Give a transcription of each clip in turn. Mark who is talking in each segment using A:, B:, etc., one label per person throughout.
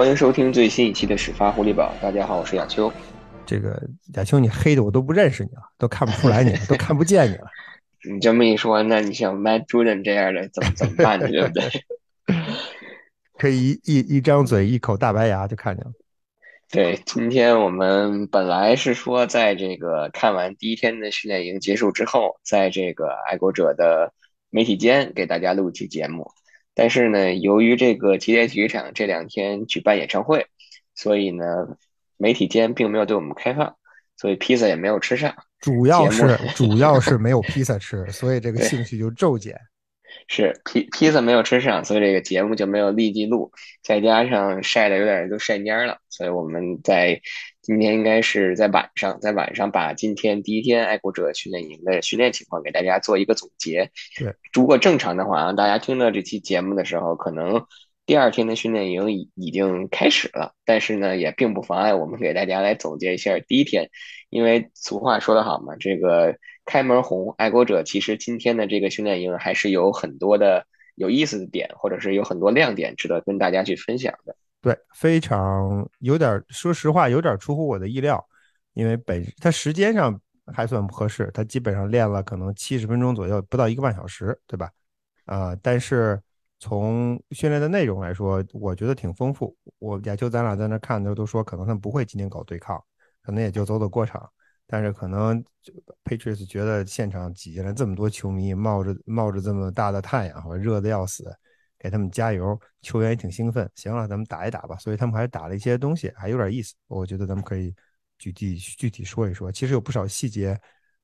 A: 欢迎收听最新一期的始发狐狸堡。大家好，我是亚秋。
B: 这个亚秋，你黑的我都不认识你了，都看不出来你了，都看不见你了。
A: 你这么一说，那你像 Matt Jordan 这样的怎么怎么办呢？对不对？
B: 可以一一一张嘴一口大白牙就看见了。
A: 对，今天我们本来是说，在这个看完第一天的训练营结束之后，在这个爱国者的媒体间给大家录一期节目。但是呢，由于这个吉列体育场这两天举办演唱会，所以呢，媒体间并没有对我们开放，所以披萨也没有吃上。
B: 主要是 主要是没有披萨吃，所以这个兴趣就骤减。
A: 是披披萨没有吃上，所以这个节目就没有立即录。再加上晒的有点都晒蔫了，所以我们在今天应该是在晚上，在晚上把今天第一天爱国者训练营的训练情况给大家做一个总结。
B: 对，
A: 如果正常的话，大家听到这期节目的时候，可能第二天的训练营已已经开始了，但是呢，也并不妨碍我们给大家来总结一下第一天，因为俗话说得好嘛，这个。开门红，爱国者其实今天的这个训练营还是有很多的有意思的点，或者是有很多亮点值得跟大家去分享的。
B: 对，非常有点，说实话有点出乎我的意料，因为本他时间上还算合适，他基本上练了可能七十分钟左右，不到一个半小时，对吧？啊，但是从训练的内容来说，我觉得挺丰富。我亚秋咱俩在那看的时候都说，可能他们不会今天搞对抗，可能也就走走过场。但是可能 Patriots 觉得现场挤进来这么多球迷，冒着冒着这么大的太阳，或者热的要死，给他们加油，球员也挺兴奋。行了，咱们打一打吧。所以他们还是打了一些东西，还有点意思。我觉得咱们可以具体具体说一说。其实有不少细节，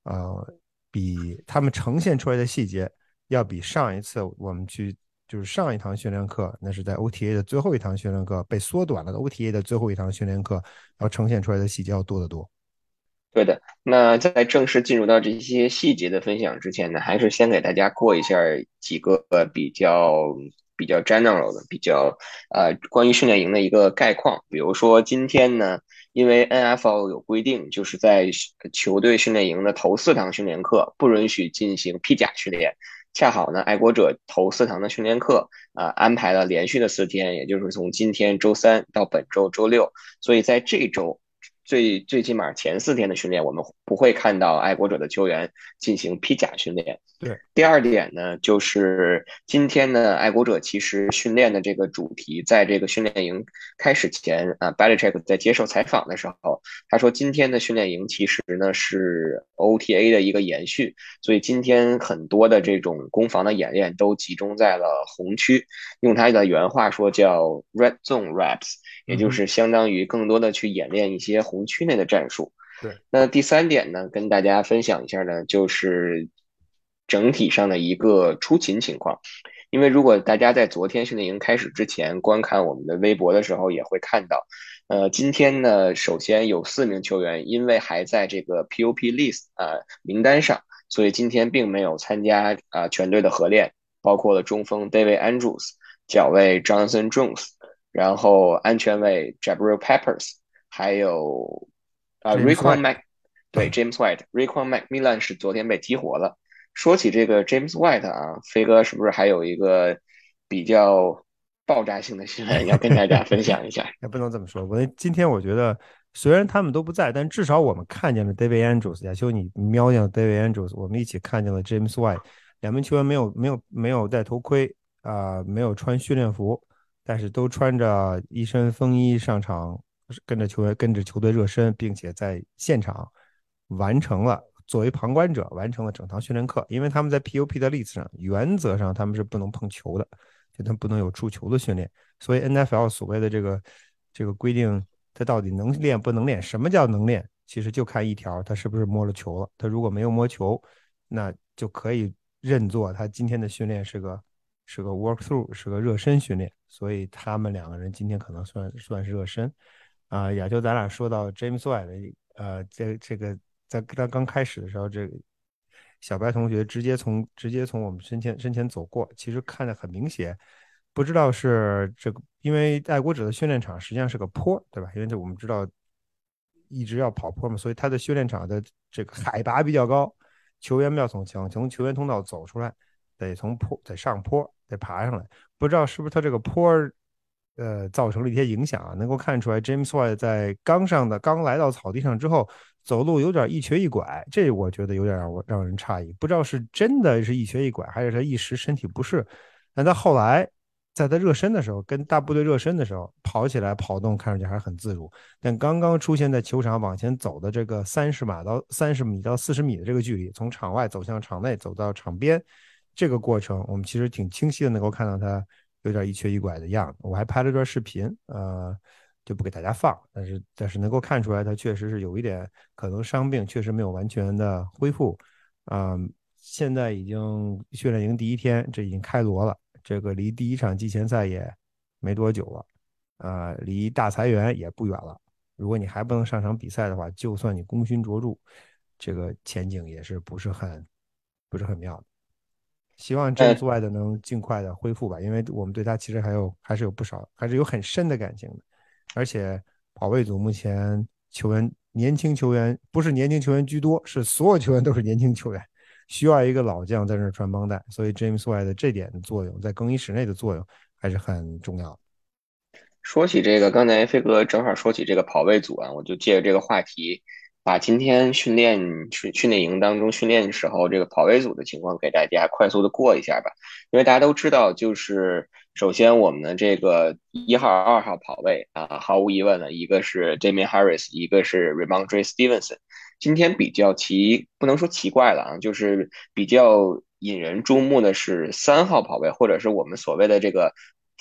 B: 呃，比他们呈现出来的细节，要比上一次我们去就是上一堂训练课，那是在 OTA 的最后一堂训练课被缩短了的 OTA 的最后一堂训练课，要呈现出来的细节要多得多。
A: 对的，那在正式进入到这些细节的分享之前呢，还是先给大家过一下几个比较比较 general 的、比较呃关于训练营的一个概况。比如说今天呢，因为 NFL 有规定，就是在球队训练营的头四堂训练课不允许进行披甲训练。恰好呢，爱国者头四堂的训练课呃安排了连续的四天，也就是从今天周三到本周周六，所以在这周。最最起码前四天的训练，我们不会看到爱国者的球员进行披甲训练。
B: 对，
A: 第二点呢，就是今天呢，爱国者其实训练的这个主题，在这个训练营开始前啊 b a l i c h e k 在接受采访的时候，他说今天的训练营其实呢是 OTA 的一个延续，所以今天很多的这种攻防的演练都集中在了红区，用他的原话说叫 Red Zone Reps。也就是相当于更多的去演练一些红区内的战术。
B: 对，
A: 那第三点呢，跟大家分享一下呢，就是整体上的一个出勤情况。因为如果大家在昨天训练营开始之前观看我们的微博的时候，也会看到，呃，今天呢，首先有四名球员因为还在这个 POP list 啊名单上，所以今天并没有参加啊全队的合练，包括了中锋 David Andrews、脚卫 Johnson Jones。然后安全卫 Jabril Peppers，还有啊 Recon Mac，对 James White，Recon Macmillan 是昨天被激活了。说起这个 James White 啊，飞哥是不是还有一个比较爆炸性的新闻要跟大家分享一下？
B: 也不能这么说，我今天我觉得虽然他们都不在，但至少我们看见了 David Andrews，亚修你瞄见了 David Andrews，我们一起看见了 James White，两名球员没有没有没有戴头盔啊，没有穿训练服。但是都穿着一身风衣上场，跟着球员跟着球队热身，并且在现场完成了作为旁观者完成了整堂训练课。因为他们在 PUP 的例子上，原则上他们是不能碰球的，就他不能有触球的训练。所以 NFL 所谓的这个这个规定，他到底能练不能练？什么叫能练？其实就看一条，他是不是摸了球了。他如果没有摸球，那就可以认作他今天的训练是个。是个 work through，是个热身训练，所以他们两个人今天可能算算是热身。啊，亚秋，咱俩说到 James White，的呃，这这个在他刚开始的时候，这个小白同学直接从直接从我们身前身前走过，其实看得很明显，不知道是这个，因为爱国者的训练场实际上是个坡，对吧？因为这我们知道一直要跑坡嘛，所以他的训练场的这个海拔比较高，球员们要从墙从球员通道走出来，得从坡得上坡。得爬上来，不知道是不是他这个坡呃造成了一些影响啊。能够看出来，James White 在刚上的刚来到草地上之后，走路有点一瘸一拐，这我觉得有点让我让人诧异，不知道是真的是一瘸一拐，还是他一时身体不适。但他后来。在他热身的时候，跟大部队热身的时候，跑起来跑动看上去还是很自如。但刚刚出现在球场往前走的这个三十码到三十米到四十米的这个距离，从场外走向场内，走到场边，这个过程我们其实挺清晰的，能够看到他有点一瘸一拐的样子。我还拍了段视频，呃，就不给大家放。但是但是能够看出来，他确实是有一点可能伤病，确实没有完全的恢复。嗯，现在已经训练营第一天，这已经开锣了。这个离第一场季前赛也没多久了，啊，离大裁员也不远了。如果你还不能上场比赛的话，就算你功勋卓著，这个前景也是不是很不是很妙的。希望 James White 能尽快的恢复吧，因为我们对他其实还有还是有不少，还是有很深的感情的。而且跑位组目前球员年轻球员不是年轻球员居多，是所有球员都是年轻球员。需要一个老将在那传帮带，所以 James White 的这点的作用，在更衣室内的作用还是很重要。
A: 说起这个，刚才飞哥正好说起这个跑位组啊，我就借着这个话题，把今天训练训训练营当中训练的时候这个跑位组的情况给大家快速的过一下吧。因为大家都知道，就是首先我们的这个一号、二号跑位啊，毫无疑问的一个是 Jamie Harris，一个是 Remondre Stevenson。今天比较奇，不能说奇怪了啊，就是比较引人注目的是三号跑位，或者是我们所谓的这个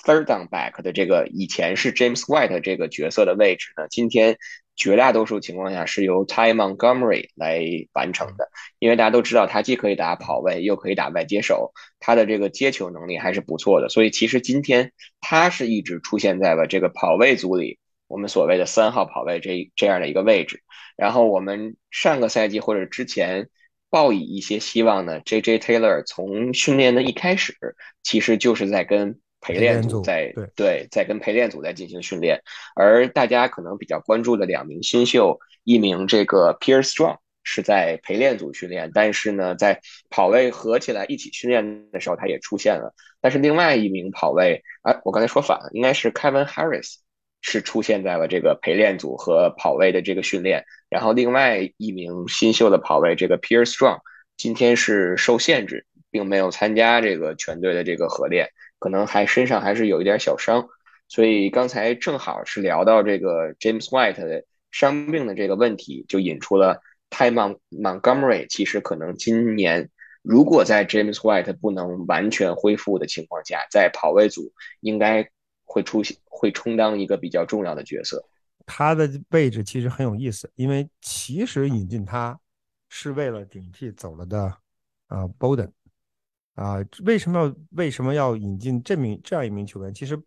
A: third down back 的这个以前是 James White 这个角色的位置呢。今天绝大多数情况下是由 Ty Montgomery 来完成的，因为大家都知道他既可以打跑位，又可以打外接手，他的这个接球能力还是不错的，所以其实今天他是一直出现在了这个跑位组里。我们所谓的三号跑位这这样的一个位置，然后我们上个赛季或者之前抱以一些希望呢，J J Taylor 从训练的一开始，其实就是在跟陪练组在对。在跟陪练组在进行训练，而大家可能比较关注的两名新秀，一名这个 Pierce Strong 是在陪练组训练，但是呢，在跑位合起来一起训练的时候，他也出现了，但是另外一名跑位啊，我刚才说反了，应该是 Kevin Harris。是出现在了这个陪练组和跑位的这个训练，然后另外一名新秀的跑位这个 Pierce Strong 今天是受限制，并没有参加这个全队的这个合练，可能还身上还是有一点小伤，所以刚才正好是聊到这个 James White 的伤病的这个问题，就引出了 Ty Montgomery，其实可能今年如果在 James White 不能完全恢复的情况下，在跑位组应该。会出现，会充当一个比较重要的角色。
B: 他的位置其实很有意思，因为其实引进他是为了顶替走了的啊，Bowden 啊。为什么要为什么要引进这名这样一名球员？其实，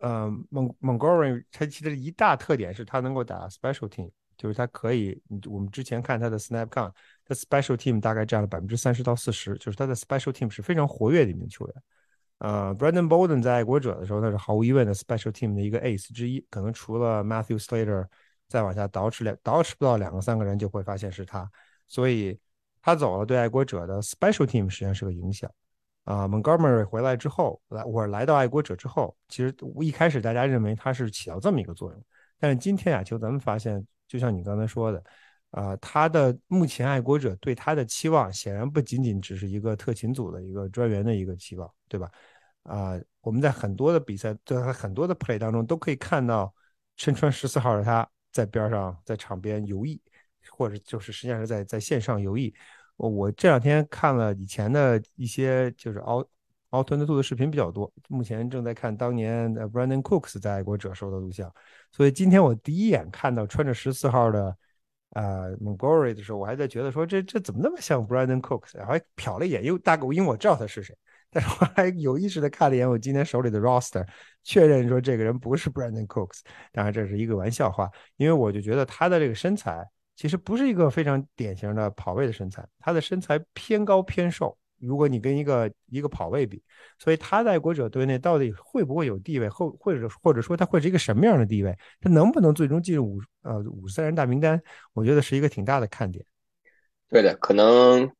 B: 呃，Mon Montgomery 他其实一大特点是他能够打 Special Team，就是他可以，我们之前看他的 Snap Count，他 Special Team 大概占了百分之三十到四十，就是他的 Special Team 是非常活跃的一名球员。呃，Brandon Bolden 在爱国者的时候，那是毫无疑问的 Special Team 的一个 Ace 之一。可能除了 Matthew Slater，再往下倒饬两倒饬不到两个三个人，就会发现是他。所以他走了，对爱国者的 Special Team 实际上是个影响。啊，Montgomery 回来之后，来我来到爱国者之后，其实一开始大家认为他是起到这么一个作用，但是今天啊，就咱们发现，就像你刚才说的。啊，他的目前爱国者对他的期望显然不仅仅只是一个特勤组的一个专员的一个期望，对吧？啊，我们在很多的比赛，在很多的 play 当中都可以看到身穿十四号的他在边上，在场边游弋，或者就是实际上是在在线上游弋。我这两天看了以前的一些就是奥奥吞的兔的视频比较多，目前正在看当年 Brandon Cooks 在爱国者收的录像，所以今天我第一眼看到穿着十四号的。啊，Montgomery 的时候，我还在觉得说这这怎么那么像 Brandon Cooks，然后还瞟了一眼，又大概因为我知道他是谁，但是我还有意识的看了一眼我今天手里的 roster，确认说这个人不是 Brandon Cooks。当然这是一个玩笑话，因为我就觉得他的这个身材其实不是一个非常典型的跑位的身材，他的身材偏高偏瘦。如果你跟一个一个跑位比，所以他在国者队内到底会不会有地位，或或者或者说他会是一个什么样的地位，他能不能最终进入五呃五十三人大名单，我觉得是一个挺大的看点。
A: 对的，可能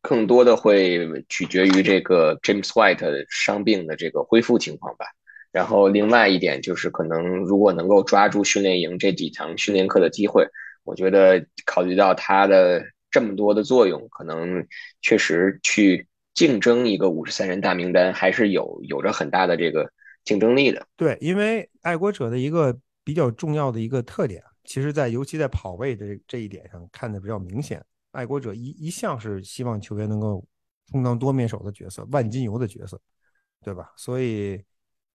A: 更多的会取决于这个 James White 伤病的这个恢复情况吧。然后另外一点就是，可能如果能够抓住训练营这几堂训练课的机会，我觉得考虑到他的这么多的作用，可能确实去竞争一个五十三人大名单还是有有着很大的这个竞争力的。
B: 对，因为爱国者的一个比较重要的一个特点，其实在尤其在跑位的这一点上看的比较明显。爱国者一一向是希望球员能够充当多面手的角色，万金油的角色，对吧？所以。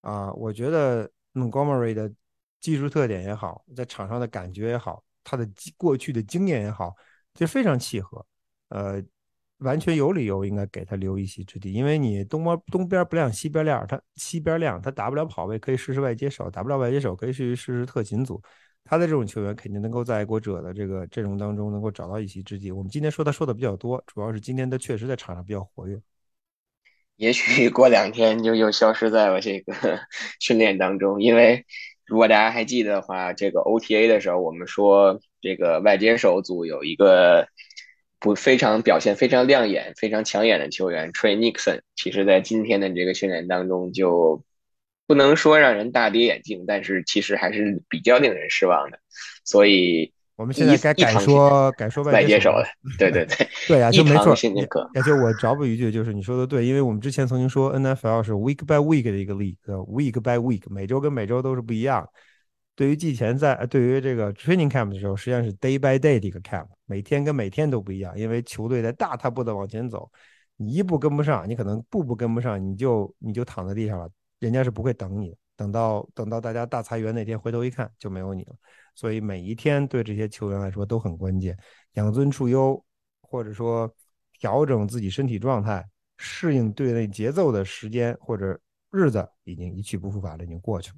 B: 啊，我觉得 Montgomery 的技术特点也好，在场上的感觉也好，他的过去的经验也好，就非常契合。呃，完全有理由应该给他留一席之地，因为你东边东边不亮西边亮，他西边亮，他打不了跑位可以试试外接手，打不了外接手可以去试试特勤组。他的这种球员肯定能够在国者的这个阵容当中能够找到一席之地。我们今天说他说的比较多，主要是今天他确实在场上比较活跃。
A: 也许过两天就又消失在了这个 训练当中，因为如果大家还记得的话，这个 OTA 的时候，我们说这个外接手组有一个不非常表现非常亮眼、非常抢眼的球员 Trey Nixon，其实在今天的这个训练当中就不能说让人大跌眼镜，但是其实还是比较令人失望的，所以。
B: 我们现在该改说改说
A: 外
B: 接手
A: 了，对对对，
B: 对呀，就没错。
A: 而
B: 且我找补一句，就是你说的对，因为我们之前曾经说 NFL 是 week by week 的一个 league，week by week，每周跟每周都是不一样。对于季前赛，对于这个 training camp 的时候，实际上是 day by day 的一个 camp，每天跟每天都不一样，因为球队在大踏步的往前走，你一步跟不上，你可能步步跟不上，你就你就躺在地上了，人家是不会等你的，等到等到大家大裁员那天，回头一看就没有你了。所以每一天对这些球员来说都很关键，养尊处优，或者说调整自己身体状态、适应队内节奏的时间或者日子已经一去不复返了，已经过去了。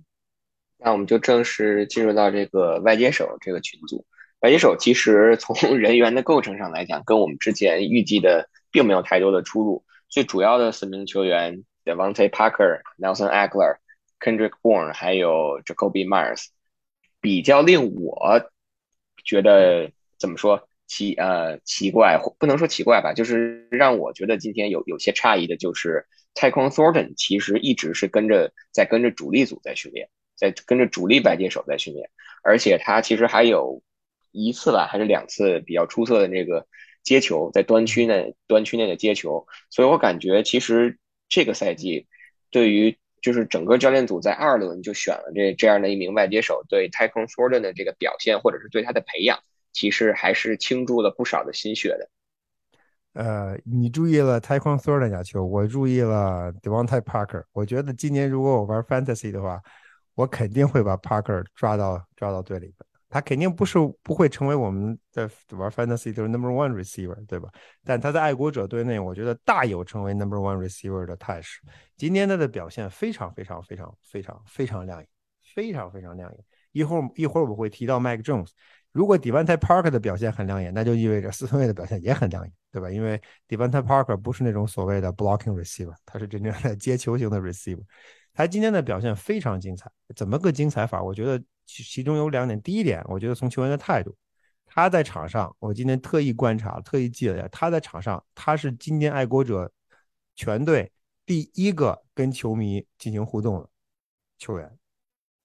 A: 那我们就正式进入到这个外接手这个群组。外接手其实从 人员的构成上来讲，跟我们之前预计的并没有太多的出入。最主要的四名球员 d e v o n t e Parker、Nelson Aguilar、Kendrick Bourne，还有 Jacoby Myers。比较令我觉得怎么说奇呃奇怪，不能说奇怪吧，就是让我觉得今天有有些诧异的，就是 t y c o n Thornton 其实一直是跟着在跟着主力组在训练，在跟着主力白接手在训练，而且他其实还有一次吧，还是两次比较出色的那个接球，在端区内端区内的接球，所以我感觉其实这个赛季对于。就是整个教练组在二轮就选了这这样的一名外接手，对 t y c o n Thornton 的这个表现，或者是对他的培养，其实还是倾注了不少的心血的。
B: 呃，你注意了 t y c o n Thornton 假球，我注意了 Devontae Parker。我觉得今年如果我玩 Fantasy 的话，我肯定会把 Parker 抓到抓到队里边。他肯定不是不会成为我们在玩 fantasy 的 number one receiver，对吧？但他在爱国者队内，我觉得大有成为 number one receiver 的态势。今天他的表现非常非常非常非常非常亮眼，非常非常亮眼。一会儿一会儿我会提到 Mike Jones。如果 Devante Parker 的表现很亮眼，那就意味着四分卫的表现也很亮眼，对吧？因为 Devante Parker 不是那种所谓的 blocking receiver，他是真正的接球型的 receiver。他今天的表现非常精彩，怎么个精彩法？我觉得其其中有两点。第一点，我觉得从球员的态度，他在场上，我今天特意观察，特意记了一下，他在场上，他是今天爱国者全队第一个跟球迷进行互动的球员，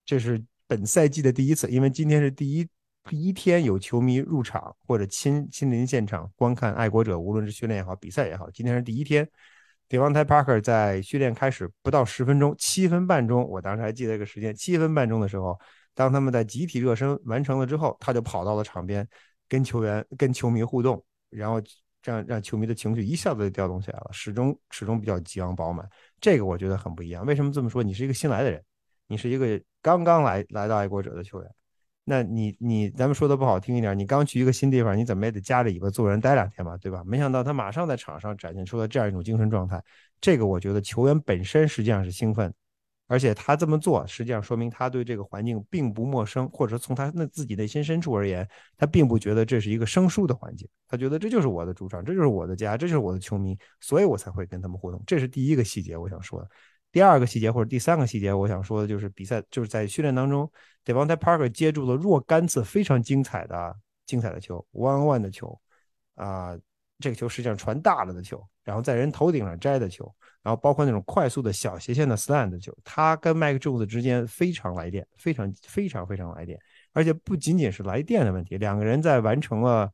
B: 这是本赛季的第一次，因为今天是第一第一天有球迷入场或者亲亲临现场观看爱国者，无论是训练也好，比赛也好，今天是第一天。devonparker 在训练开始不到十分钟，七分半钟，我当时还记得这个时间，七分半钟的时候，当他们在集体热身完成了之后，他就跑到了场边，跟球员、跟球迷互动，然后这样让球迷的情绪一下子就调动起来了，始终始终比较激昂饱满，这个我觉得很不一样。为什么这么说？你是一个新来的人，你是一个刚刚来来到爱国者的球员。那你你咱们说的不好听一点，你刚去一个新地方，你怎么也得夹着尾巴做人待两天吧，对吧？没想到他马上在场上展现出了这样一种精神状态，这个我觉得球员本身实际上是兴奋，而且他这么做实际上说明他对这个环境并不陌生，或者从他那自己内心深处而言，他并不觉得这是一个生疏的环境，他觉得这就是我的主场，这就是我的家，这就是我的球迷，所以我才会跟他们互动。这是第一个细节，我想说的。第二个细节或者第三个细节，我想说的就是比赛就是在训练当中，Devonte Parker 接住了若干次非常精彩的精彩的球，one one 的球，啊，这个球实际上传大了的球，然后在人头顶上摘的球，然后包括那种快速的小斜线的 slant 的球，他跟 Mike Jones 之间非常来电，非常非常非常来电，而且不仅仅是来电的问题，两个人在完成了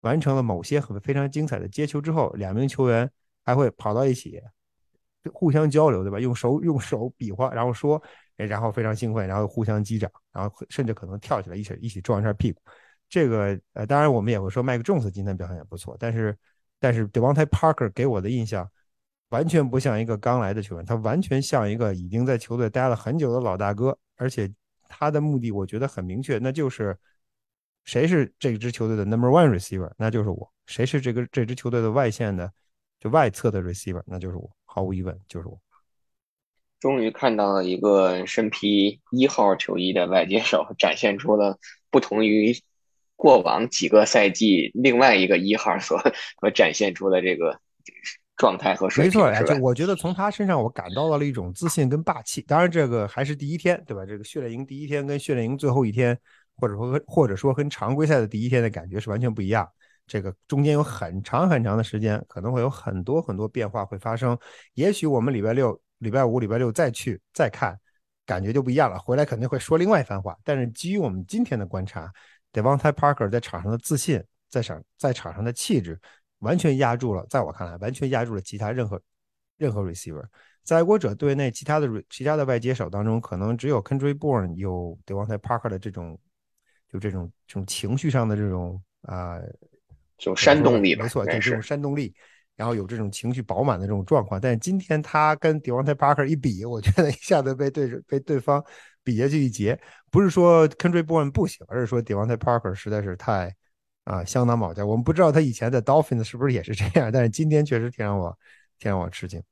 B: 完成了某些很非常精彩的接球之后，两名球员还会跑到一起，互相交流，对吧？用手用手比划，然后说，然后非常兴奋，然后互相击掌，然后甚至可能跳起来一起一起撞一下屁股。这个呃，当然我们也会说麦克 Jones 今天表现也不错，但是但是 Devontae Parker 给我的印象完全不像一个刚来的球员，他完全像一个已经在球队待了很久的老大哥，而且他的目的我觉得很明确，那就是谁是这支球队的 Number One Receiver，那就是我；谁是这个这支球队的外线的就外侧的 Receiver，那就是我，毫无疑问就是我。
A: 终于看到了一个身披一号球衣的外接手，展现出了不同于。过往几个赛季，另外一个一号所所展现出的这个状态和水
B: 平，没错，就我觉得从他身上我感到了一种自信跟霸气。当然，这个还是第一天，对吧？这个训练营第一天跟训练营最后一天，或者说或者说跟常规赛的第一天的感觉是完全不一样。这个中间有很长很长的时间，可能会有很多很多变化会发生。也许我们礼拜六、礼拜五、礼拜六再去再看，感觉就不一样了。回来肯定会说另外一番话。但是基于我们今天的观察。Devontae Parker 在场上的自信，在场在场上的气质，完全压住了，在我看来，完全压住了其他任何任何 receiver。在爱国者队内，其他的其他的外接手当中，可能只有 Kendrick Bourne 有 Devontae Parker 的这种，就这种这种情绪上的这种啊，
A: 这种煽动力，
B: 没错，就这种煽动力，然后有这种情绪饱满的这种状况。但是今天他跟 Devon Te Parker 一比，我觉得一下子被对被对方。比下去一截，不是说 Country Boy 不行，而是说 Devon Te Parker 实在是太啊相当保价。我们不知道他以前在 Dolphins 是不是也是这样，但是今天确实挺让我挺让我吃惊。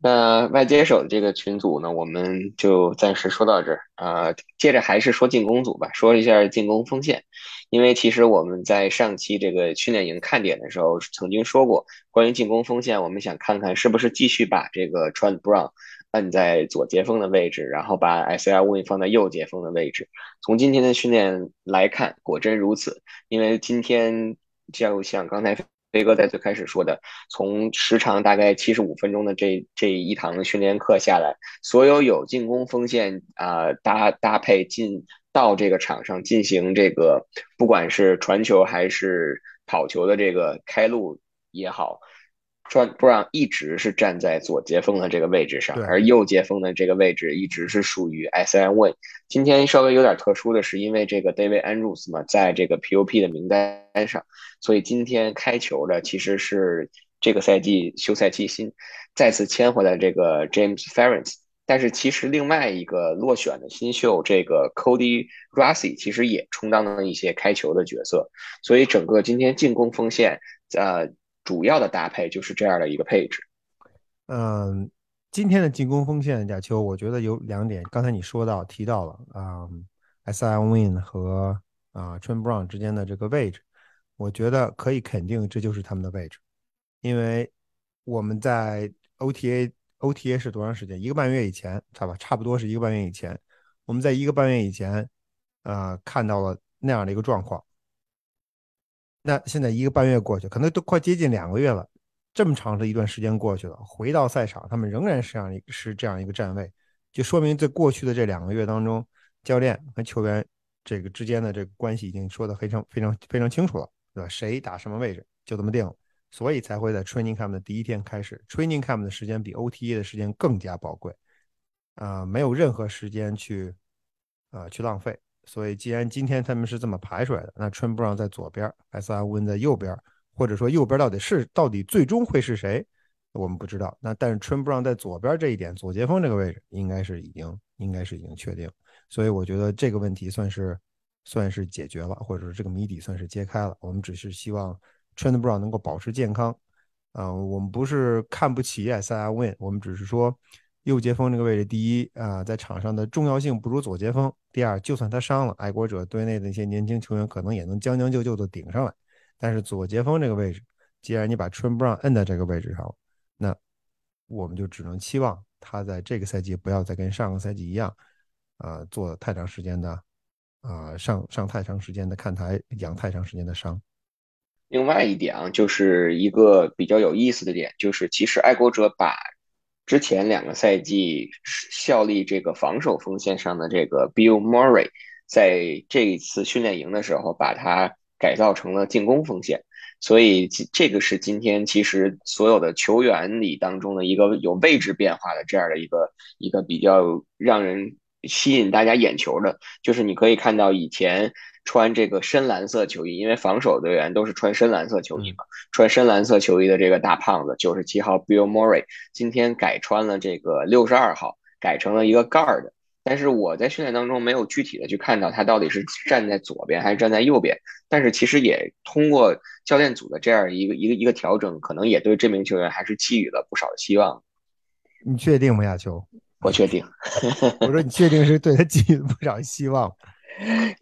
A: 那外接手的这个群组呢，我们就暂时说到这儿啊。接着还是说进攻组吧，说一下进攻锋线，因为其实我们在上期这个训练营看点的时候曾经说过，关于进攻锋线，我们想看看是不是继续把这个 Trent Brown。按在左接锋的位置，然后把 S R Win 放在右接锋的位置。从今天的训练来看，果真如此。因为今天就像刚才飞哥在最开始说的，从时长大概七十五分钟的这这一堂训练课下来，所有有进攻锋线啊搭搭配进到这个场上进行这个，不管是传球还是跑球的这个开路也好。Trent Brown 一直是站在左接锋的这个位置上，而右接锋的这个位置一直是属于 S N Win。今天稍微有点特殊的是，因为这个 David Andrews 嘛，在这个 P O P 的名单上，所以今天开球的其实是这个赛季休赛期新再次签回来这个 James Ferentz。但是其实另外一个落选的新秀这个 Cody Rassi 其实也充当了一些开球的角色，所以整个今天进攻锋线，呃。主要的搭配就是这样的一个配置。
B: 嗯，今天的进攻锋线贾秋，我觉得有两点，刚才你说到提到了啊，S I Win 和啊 t r e n Brown 之间的这个位置，我觉得可以肯定这就是他们的位置，因为我们在 O T A O T A 是多长时间？一个半月以前，差吧，差不多是一个半月以前，我们在一个半月以前，呃，看到了那样的一个状况。那现在一个半月过去，可能都快接近两个月了，这么长的一段时间过去了，回到赛场，他们仍然是这样一是这样一个站位，就说明在过去的这两个月当中，教练和球员这个之间的这个关系已经说的非常非常非常清楚了，对吧？谁打什么位置就这么定了，所以才会在 training camp 的第一天开始，training camp 的时间比 OTA 的时间更加宝贵，啊，没有任何时间去啊去浪费。所以，既然今天他们是这么排出来的，那 Trent Brown 在左边，S R Win 在右边，或者说右边到底是到底最终会是谁，我们不知道。那但是 Trent Brown 在左边这一点，左接锋这个位置应该是已经应该是已经确定。所以我觉得这个问题算是算是解决了，或者说这个谜底算是揭开了。我们只是希望 Trent Brown 能够保持健康。啊，我们不是看不起 S R Win，我们只是说。右接锋这个位置，第一啊，在场上的重要性不如左接锋。第二，就算他伤了，爱国者队内的一些年轻球员可能也能将将就就的顶上来。但是左接锋这个位置，既然你把 Trim Brown 摁在这个位置上，那我们就只能期望他在这个赛季不要再跟上个赛季一样，啊，做太长时间的，啊，上上太长时间的看台，养太长时间的伤。
A: 另外一点啊，就是一个比较有意思的点，就是其实爱国者把之前两个赛季效力这个防守锋线上的这个 Bill Murray，在这一次训练营的时候，把他改造成了进攻锋线。所以这个是今天其实所有的球员里当中的一个有位置变化的这样的一个一个比较让人吸引大家眼球的，就是你可以看到以前穿这个深蓝色球衣，因为防守队员都是穿深蓝色球衣嘛，穿深蓝色球衣的这个大胖子九十七号 Bill Murray，今天改穿了这个六十二号，改成了一个 guard。但是我在训练当中没有具体的去看到他到底是站在左边还是站在右边，但是其实也通过教练组的这样一个一个一个调整，可能也对这名球员还是寄予了不少的希望。
B: 你确定吗，亚秋？
A: 我确定。
B: 我说你确定是对他寄予了不少希望？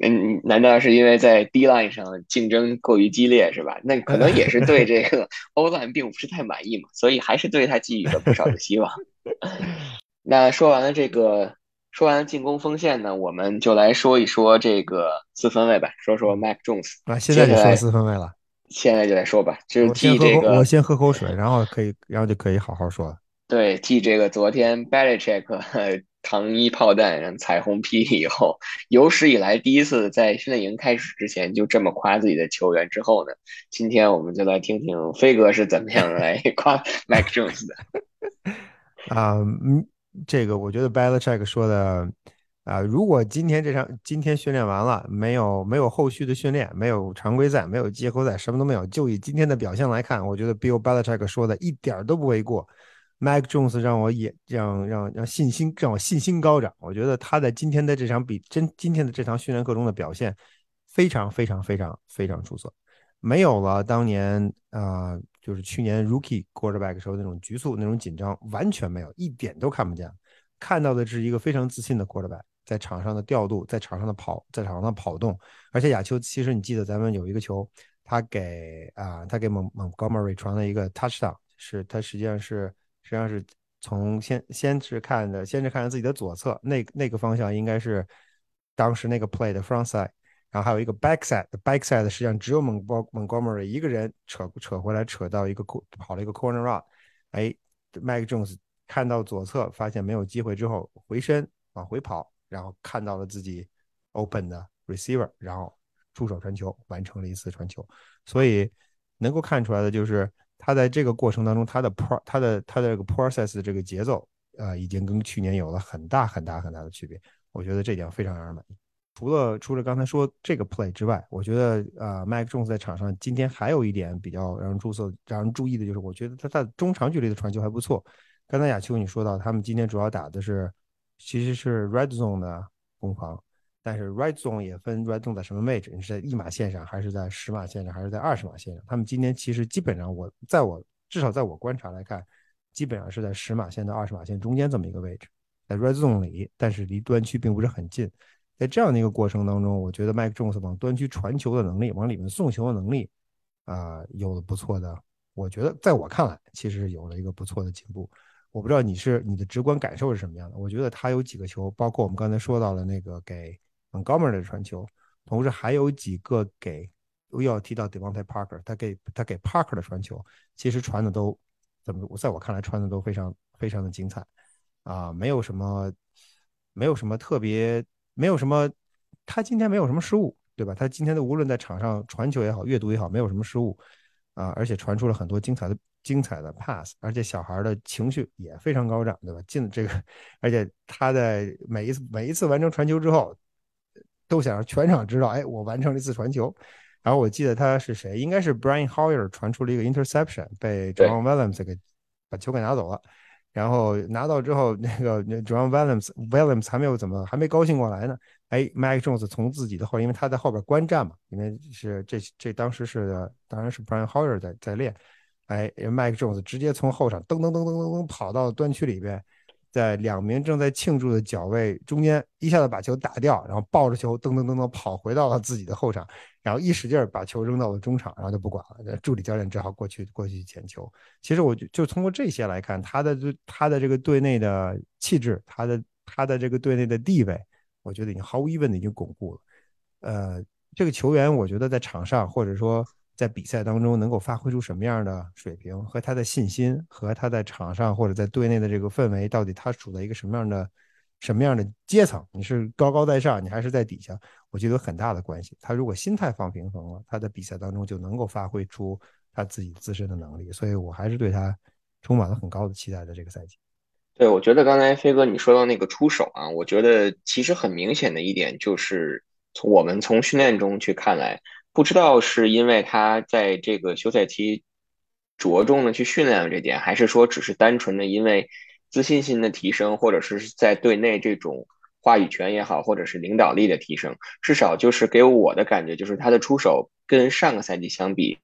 A: 嗯，难道是因为在 D line 上竞争过于激烈是吧？那可能也是对这个 欧兰并不是太满意嘛，所以还是对他寄予了不少的希望。那说完了这个。说完进攻锋线呢，我们就来说一说这个四分卫吧，说说 Mac Jones。
B: 啊，现在就说四分卫了。
A: 现在就来说吧，就是替这个。
B: 我先喝口水，然后可以，然后就可以好好说了。
A: 对，继这个昨天 Belichick 糖衣炮弹彩虹霹雳以后，有史以来第一次在训练营开始之前就这么夸自己的球员之后呢，今天我们就来听听飞哥是怎么样来 夸 Mac Jones 的。
B: 啊，嗯。这个我觉得 Belichick 说的啊，如果今天这场今天训练完了，没有没有后续的训练，没有常规赛，没有季后赛，什么都没有，就以今天的表现来看，我觉得 Bill Belichick 说的一点都不为过。Mike Jones 让我也让让让信心让我信心高涨，我觉得他在今天的这场比真今天的这场训练课中的表现非常非常非常非常出色，没有了当年啊。就是去年 rookie quarterback 时候那种局促、那种紧张，完全没有，一点都看不见。看到的是一个非常自信的 quarterback，在场上的调度，在场上的跑，在场上的跑动。而且亚秋，其实你记得咱们有一个球，他给啊，他给蒙蒙 Gomery 传了一个 touchdown，是他实际上是实际上是从先先是看的，先是看着自己的左侧，那那个方向应该是当时那个 play 的 front side。然后还有一个 backside，backside 实际上只有蒙蒙蒙 Gomery 一个人扯扯回来，扯到一个跑了一个 corner run，哎，Mike Jones 看到左侧发现没有机会之后，回身往回跑，然后看到了自己 open 的 receiver，然后出手传球，完成了一次传球。所以能够看出来的就是他在这个过程当中，他的 pro 他的他的这个 process 的这个节奏，呃，已经跟去年有了很大很大很大的区别。我觉得这点非常让人满意。除了除了刚才说这个 play 之外，我觉得啊，Mike Jones 在场上今天还有一点比较让人注色、让人注意的就是，我觉得他在中长距离的传球还不错。刚才亚秋你说到，他们今天主要打的是其实是 red zone 的攻防，但是 red zone 也分 red zone 在什么位置，你是在一码线上，还是在十码线上，还是在二十码线上？他们今天其实基本上，我在我至少在我观察来看，基本上是在十码线到二十码线中间这么一个位置，在 red zone 里，但是离端区并不是很近。在这样的一个过程当中，我觉得麦克· Jones 往端区传球的能力，往里面送球的能力，啊，有了不错的。我觉得在我看来，其实是有了一个不错的进步。我不知道你是你的直观感受是什么样的。我觉得他有几个球，包括我们刚才说到的那个给 Montgomery 的传球，同时还有几个给又要提到 Devontae Parker，他给他给 Parker 的传球，其实传的都怎么？在我看来，传的都非常非常的精彩啊，没有什么没有什么特别。没有什么，他今天没有什么失误，对吧？他今天的无论在场上传球也好，阅读也好，没有什么失误啊，而且传出了很多精彩的精彩的 pass，而且小孩的情绪也非常高涨，对吧？进这个，而且他在每一次每一次完成传球之后，都想让全场知道，哎，我完成了一次传球。然后我记得他是谁，应该是 Brian Hoyer 传出了一个 interception，被 John Williams 给把球给拿走了。然后拿到之后，那个 John Williams Williams 还没有怎么还没高兴过来呢。哎，Mike Jones 从自己的后，因为他在后边观战嘛，因为是这这当时是当然是 Brian Hoyer 在在练。哎，Mike Jones 直接从后场噔噔噔噔噔噔跑到端区里边。在两名正在庆祝的脚位中间，一下子把球打掉，然后抱着球噔噔噔噔跑回到了自己的后场，然后一使劲把球扔到了中场，然后就不管了。助理教练只好过去过去捡球。其实我就就通过这些来看，他的他的这个队内的气质，他的他的这个队内的地位，我觉得已经毫无疑问的已经巩固了。呃，这个球员我觉得在场上或者说在比赛当中能够发挥出什么样的水平，和他的信心，和他在场上或者在队内的这个氛围，到底他处在一个什么样的什么样的阶层？你是高高在上，你还是在底下？我觉得有很大的关系。他如果心态放平衡了，他的比赛当中就能够发挥出他自己自身的能力。所以我还是对他充满了很高的期待的这个赛季。
A: 对，我觉得刚才飞哥你说到那个出手啊，我觉得其实很明显的一点就是从我们从训练中去看来。不知道是因为他在这个休赛期着重的去训练了这点，还是说只是单纯的因为自信心的提升，或者是在队内这种话语权也好，或者是领导力的提升，至少就是给我的感觉就是他的出手跟上个赛季相比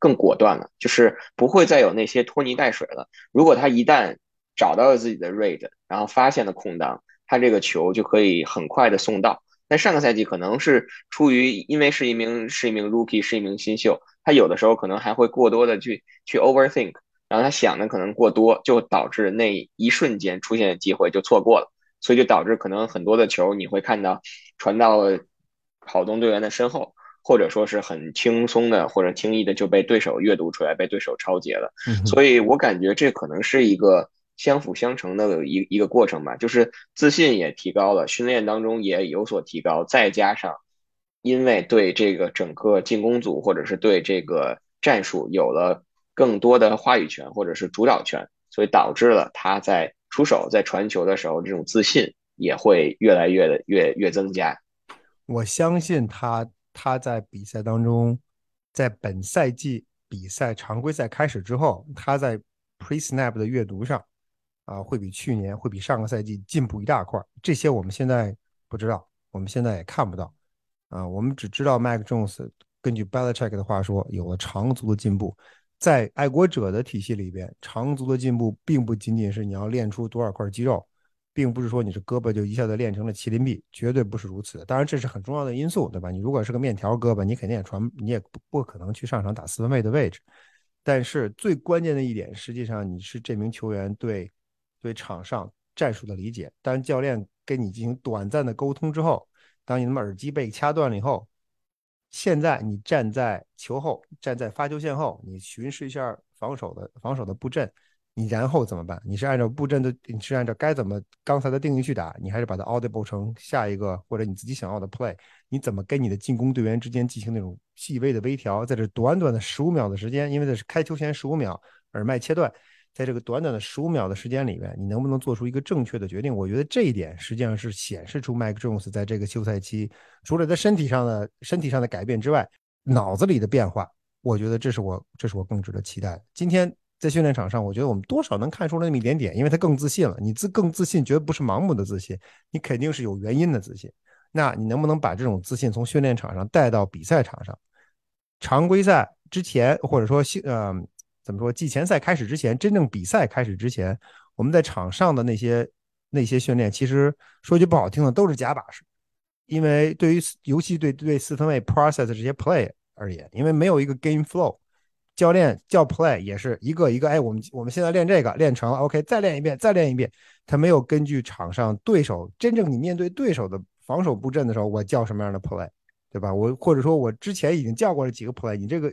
A: 更果断了，就是不会再有那些拖泥带水了。如果他一旦找到了自己的 read，然后发现了空档，他这个球就可以很快的送到。在上个赛季可能是出于因为是一名是一名 rookie 是一名新秀，他有的时候可能还会过多的去去 overthink，然后他想的可能过多，就导致那一瞬间出现的机会就错过了，所以就导致可能很多的球你会看到传到了跑动队员的身后，或者说是很轻松的或者轻易的就被对手阅读出来，被对手抄截了。所以我感觉这可能是一个。相辅相成的一一个过程吧，就是自信也提高了，训练当中也有所提高，再加上因为对这个整个进攻组或者是对这个战术有了更多的话语权或者是主导权，所以导致了他在出手在传球的时候这种自信也会越来越的越越增加。
B: 我相信他他在比赛当中，在本赛季比赛常规赛开始之后，他在 pre snap 的阅读上。啊，会比去年会比上个赛季进步一大块这些我们现在不知道，我们现在也看不到。啊，我们只知道 Mac Jones 根据 Belichick 的话说，有了长足的进步。在爱国者的体系里边，长足的进步并不仅仅是你要练出多少块肌肉，并不是说你这胳膊就一下子练成了麒麟臂，绝对不是如此。当然，这是很重要的因素，对吧？你如果是个面条胳膊，你肯定也传，你也不不可能去上场打四分卫的位置。但是最关键的一点，实际上你是这名球员对。对场上战术的理解，当教练跟你进行短暂的沟通之后，当你的耳机被掐断了以后，现在你站在球后，站在发球线后，你巡视一下防守的防守的布阵，你然后怎么办？你是按照布阵的，你是按照该怎么刚才的定义去打，你还是把它 audible 成下一个或者你自己想要的 play？你怎么跟你的进攻队员之间进行那种细微的微调？在这短短的十五秒的时间，因为这是开球前十五秒，耳麦切断。在这个短短的十五秒的时间里面，你能不能做出一个正确的决定？我觉得这一点实际上是显示出 Mike Jones 在这个休赛期，除了他身体上的身体上的改变之外，脑子里的变化，我觉得这是我这是我更值得期待。今天在训练场上，我觉得我们多少能看出来那么一点点，因为他更自信了。你自更自信，绝不是盲目的自信，你肯定是有原因的自信。那你能不能把这种自信从训练场上带到比赛场上？常规赛之前，或者说新呃。怎么说？季前赛开始之前，真正比赛开始之前，我们在场上的那些那些训练，其实说句不好听的，都是假把式。因为对于尤其对对四分卫 process 这些 play 而言，因为没有一个 game flow，教练叫 play 也是一个一个，哎，我们我们现在练这个练成了，OK，再练一遍，再练一遍。他没有根据场上对手真正你面对对手的防守布阵的时候，我叫什么样的 play，对吧？我或者说我之前已经叫过了几个 play，你这个。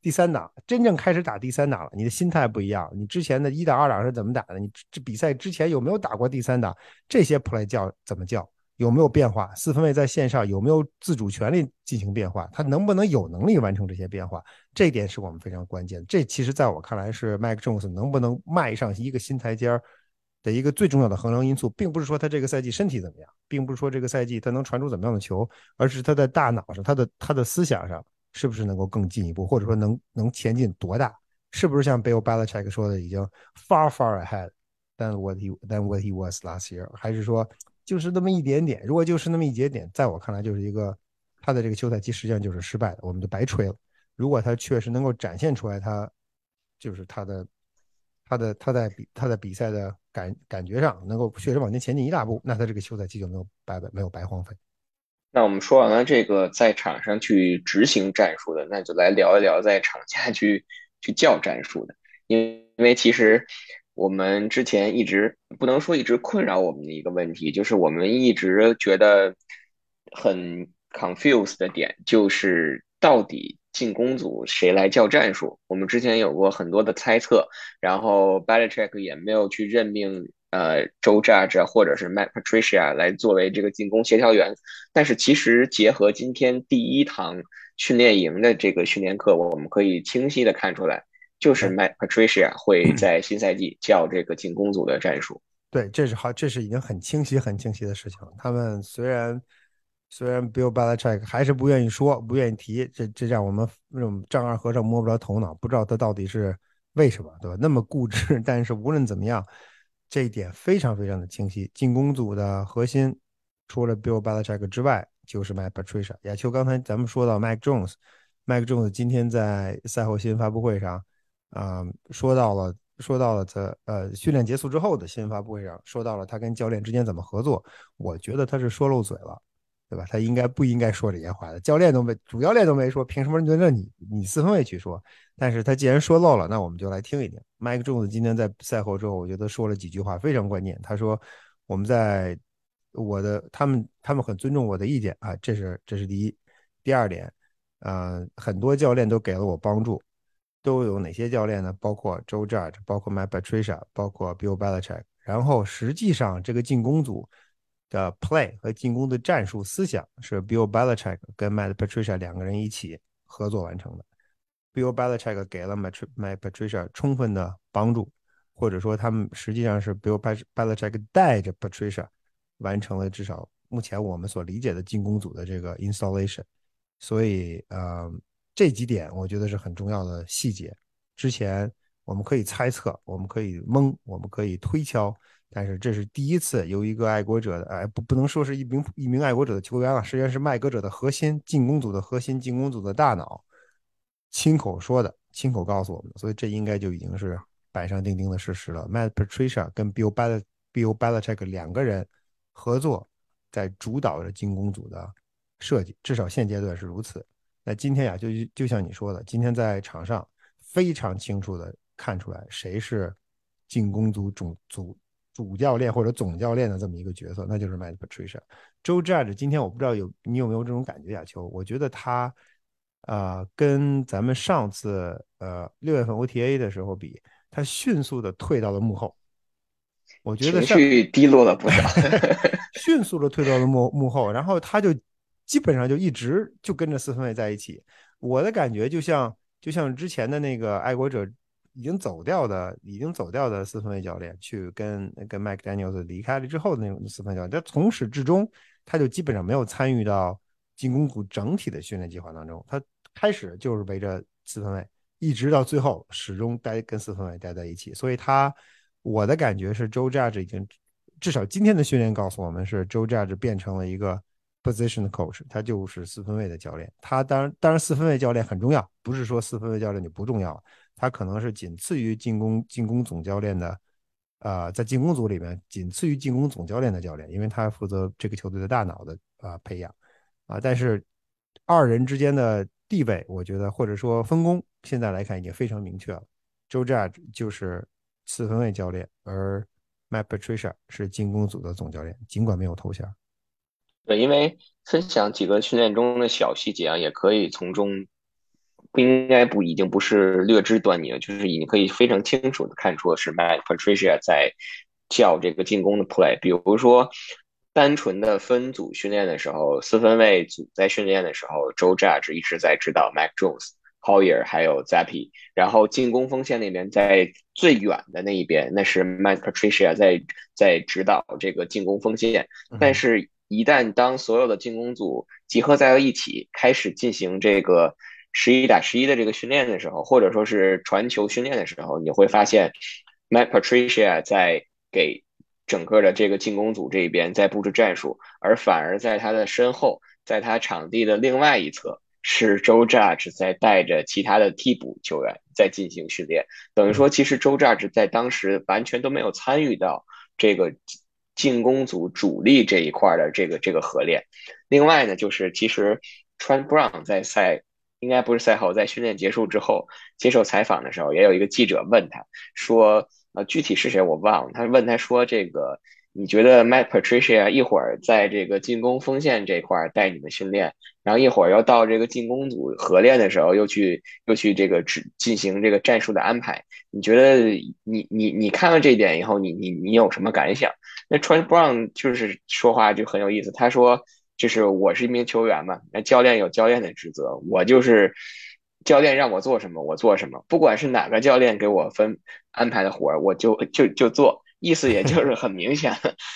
B: 第三档真正开始打第三档了，你的心态不一样。你之前的一档、二档是怎么打的？你这比赛之前有没有打过第三档？这些 play 叫怎么叫？有没有变化？四分卫在线上有没有自主权利进行变化？他能不能有能力完成这些变化？这一点是我们非常关键。这其实在我看来是 Mike Jones 能不能迈上一个新台阶儿的一个最重要的衡量因素，并不是说他这个赛季身体怎么样，并不是说这个赛季他能传出怎么样的球，而是他在大脑上、他的他的思想上。是不是能够更进一步，或者说能能前进多大？是不是像 Bill Belichick 说的，已经 far far ahead than what he than what he was last year？还是说就是那么一点点？如果就是那么一点点，在我看来就是一个他的这个休赛期实际上就是失败的，我们就白吹了。如果他确实能够展现出来，他就是他的他的他在比他在比赛的感感觉上能够确实往前前进一大步，那他这个休赛期就没有白白没有白荒废。
A: 那我们说完了这个在场上去执行战术的，那就来聊一聊在场下去去叫战术的。因为因为其实我们之前一直不能说一直困扰我们的一个问题，就是我们一直觉得很 confused 的点，就是到底进攻组谁来叫战术。我们之前有过很多的猜测，然后 b a l i c h e c k 也没有去任命呃 Joe Judge 或者是 Matt Patricia 来作为这个进攻协调员。但是其实结合今天第一堂训练营的这个训练课，我们可以清晰的看出来，就是 Matt Patricia 会在新赛季叫这个进攻组的战术。
B: 对，这是好，这是已经很清晰、很清晰的事情。他们虽然虽然 Bill Belichick 还是不愿意说、不愿意提，这这让我们那种丈二和尚摸不着头脑，不知道他到底是为什么，对吧？那么固执，但是无论怎么样，这一点非常非常的清晰。进攻组的核心除了 Bill Belichick 之外，就是 Mike Patricia。亚秋，刚才咱们说到 Mike Jones，Mike Jones 今天在赛后新闻发布会上，啊，说到了。说到了他呃训练结束之后的新闻发布会上，说到了他跟教练之间怎么合作。我觉得他是说漏嘴了，对吧？他应该不应该说这些话的？教练都没，主教练都没说，凭什么轮着你你四分卫去说？但是他既然说漏了，那我们就来听一听。Mike Jones 今天在赛后之后，我觉得说了几句话非常关键。他说：“我们在我的他们他们很尊重我的意见啊，这是这是第一。第二点，呃，很多教练都给了我帮助。”都有哪些教练呢？包括 Joe Judge，包括 m y Patricia，包括 Bill Belichick。然后实际上这个进攻组的 play 和进攻的战术思想是 Bill Belichick 跟 Matt Patricia 两个人一起合作完成的。Bill Belichick 给了 Matt Patricia 充分的帮助，或者说他们实际上是 Bill Belichick 带着 Patricia 完成了至少目前我们所理解的进攻组的这个 installation。所以，呃。这几点我觉得是很重要的细节。之前我们可以猜测，我们可以蒙，我们可以推敲，但是这是第一次由一个爱国者的，哎，不，不能说是一名一名爱国者的球员了，实际上是麦格者的核心进攻组的核心进攻组的大脑亲口说的，亲口告诉我们的，所以这应该就已经是板上钉钉的事实了。Matt Patricia 跟 Bill Bel Bill Belichick 两个人合作，在主导着进攻组的设计，至少现阶段是如此。那今天呀，就就像你说的，今天在场上非常清楚的看出来谁是进攻组主主主教练或者总教练的这么一个角色，那就是 Matt Patricia。Joe Judge 今天我不知道有你有没有这种感觉，亚秋？我觉得他啊，跟咱们上次呃六月份 OTA 的时候比，他迅速的退到了幕后。我觉得
A: 情绪低落了不少，
B: 迅速的退到了幕幕后，然后他就。基本上就一直就跟着四分卫在一起，我的感觉就像就像之前的那个爱国者已经走掉的已经走掉的四分卫教练去跟跟 Mike Daniels 离开了之后的那种四分教练，他从始至终他就基本上没有参与到进攻组整体的训练计划当中，他开始就是围着四分卫，一直到最后始终待跟四分卫待在一起，所以他我的感觉是 Joe Judge 已经至少今天的训练告诉我们是 Joe Judge 变成了一个。Position coach，他就是四分卫的教练。他当然，当然四分卫教练很重要，不是说四分卫教练就不重要。他可能是仅次于进攻进攻总教练的，呃，在进攻组里面仅次于进攻总教练的教练，因为他负责这个球队的大脑的啊培养啊。但是二人之间的地位，我觉得或者说分工，现在来看已经非常明确了。Joe Judge 就是四分卫教练，而 Matt Patricia 是进攻组的总教练，尽管没有头衔。
A: 对，因为分享几个训练中的小细节啊，也可以从中不应该不已经不是略知端倪了，就是已经可以非常清楚的看出是 Matt Patricia 在叫这个进攻的 play。比如说，单纯的分组训练的时候，四分卫组在训练的时候，Joe Judge 一直在指导 Mac Jones、Hoyer 还有 Zappy，然后进攻锋线那边在最远的那一边，那是 Matt Patricia 在在指导这个进攻锋线，但是。一旦当所有的进攻组集合在了一起，开始进行这个十一打十一的这个训练的时候，或者说是传球训练的时候，你会发现，Matt Patricia 在给整个的这个进攻组这边在布置战术，而反而在他的身后，在他场地的另外一侧，是 Joe Judge 在带着其他的替补球员在进行训练。等于说，其实 Joe Judge 在当时完全都没有参与到这个。进攻组主力这一块的这个这个合练，另外呢，就是其实 Trent Brown 在赛应该不是赛后，在训练结束之后接受采访的时候，也有一个记者问他说，呃，具体是谁我忘了，他问他说，这个你觉得 Matt Patricia 一会儿在这个进攻锋线这块带你们训练，然后一会儿要到这个进攻组合练的时候，又去又去这个只进行这个战术的安排？你觉得你你你看了这一点以后，你你你有什么感想？那 t r e n Brown 就是说话就很有意思，他说就是我是一名球员嘛，那教练有教练的职责，我就是教练让我做什么我做什么，不管是哪个教练给我分安排的活儿，我就就就做。意思也就 是很明显，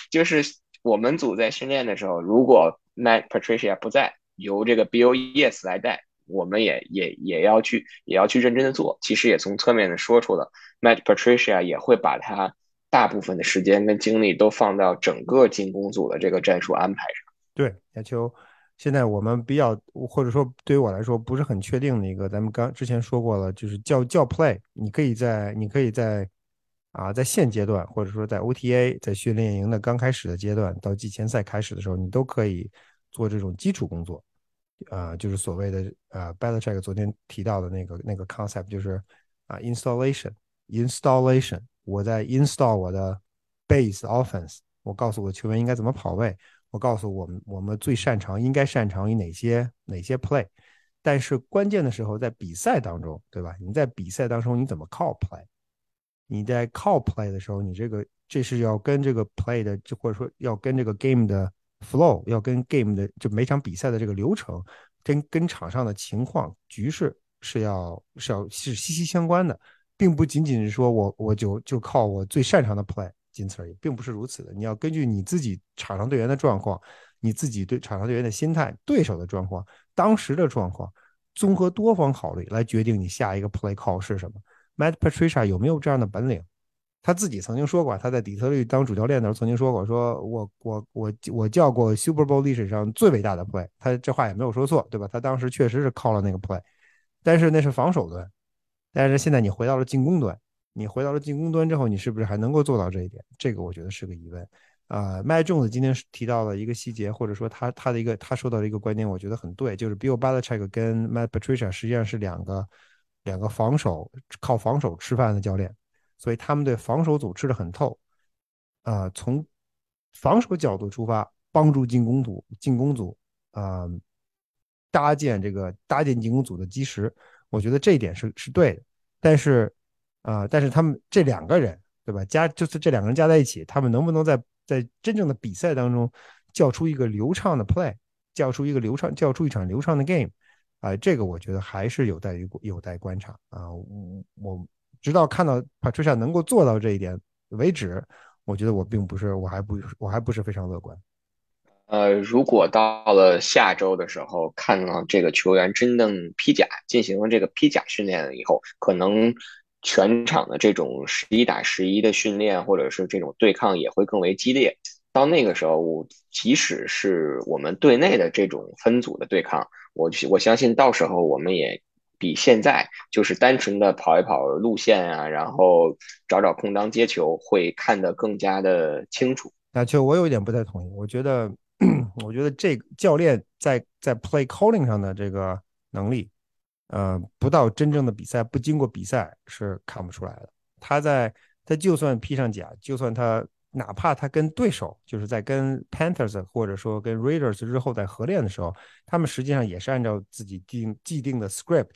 A: 就是我们组在训练的时候，如果 Matt Patricia 不在，由这个 Bill Yes 来带，我们也也也要去也要去认真的做。其实也从侧面的说出了 Matt Patricia 也会把他大部分的时间跟精力都放到整个进攻组的这个战术安排上。
B: 对，亚秋，现在我们比较或者说对于我来说不是很确定的一个，咱们刚之前说过了，就是叫叫 play，你可以在你可以在。啊，在现阶段，或者说在 OTA 在训练营的刚开始的阶段，到季前赛开始的时候，你都可以做这种基础工作，啊，就是所谓的呃 b a t t l e c h e c k 昨天提到的那个那个 concept，就是啊，installation，installation，我在 install 我的 base offense，我告诉我球员应该怎么跑位，我告诉我们我们最擅长应该擅长于哪些哪些 play，但是关键的时候在比赛当中，对吧？你在比赛当中你怎么靠 play？你在靠 play 的时候，你这个这是要跟这个 play 的，就或者说要跟这个 game 的 flow，要跟 game 的就每场比赛的这个流程，跟跟场上的情况局势是要是要是息息相关的，并不仅仅是说我我就就靠我最擅长的 play，仅此而已，并不是如此的。你要根据你自己场上队员的状况，你自己对场上队员的心态、对手的状况、当时的状况，综合多方考虑来决定你下一个 play call 是什么。Matt Patricia 有没有这样的本领？他自己曾经说过，他在底特律当主教练的时候曾经说过：“说我我我我叫过 Super Bowl 历史上最伟大的 play。”他这话也没有说错，对吧？他当时确实是靠了那个 play，但是那是防守端。但是现在你回到了进攻端，你回到了进攻端之后，你是不是还能够做到这一点？这个我觉得是个疑问。啊麦种子今天提到了一个细节，或者说他他的一个他说到的一个观点，我觉得很对，就是 Bill Belichick 跟 Matt Patricia 实际上是两个。两个防守靠防守吃饭的教练，所以他们对防守组吃的很透。啊，从防守角度出发，帮助进攻组进攻组啊搭建这个搭建进攻组的基石，我觉得这一点是是对的。但是啊，但是他们这两个人对吧？加就是这两个人加在一起，他们能不能在在真正的比赛当中叫出一个流畅的 play，叫出一个流畅叫出一场流畅的 game？啊，这个我觉得还是有待于有待观察啊。我我直到看到 Patricia 能够做到这一点为止，我觉得我并不是，我还不我还不是非常乐观。
A: 呃，如果到了下周的时候，看到这个球员真正披甲进行了这个披甲训练以后，可能全场的这种十一打十一的训练，或者是这种对抗也会更为激烈。到那个时候，即使是我们队内的这种分组的对抗。我我相信到时候我们也比现在就是单纯的跑一跑路线啊，然后找找空当接球，会看得更加的清楚。
B: 那就我有一点不太同意，我觉得，我觉得这教练在在 play calling 上的这个能力，呃，不到真正的比赛，不经过比赛是看不出来的。他在他就算披上甲，就算他。哪怕他跟对手就是在跟 Panthers 或者说跟 Raiders 日后在合练的时候，他们实际上也是按照自己定既定的 script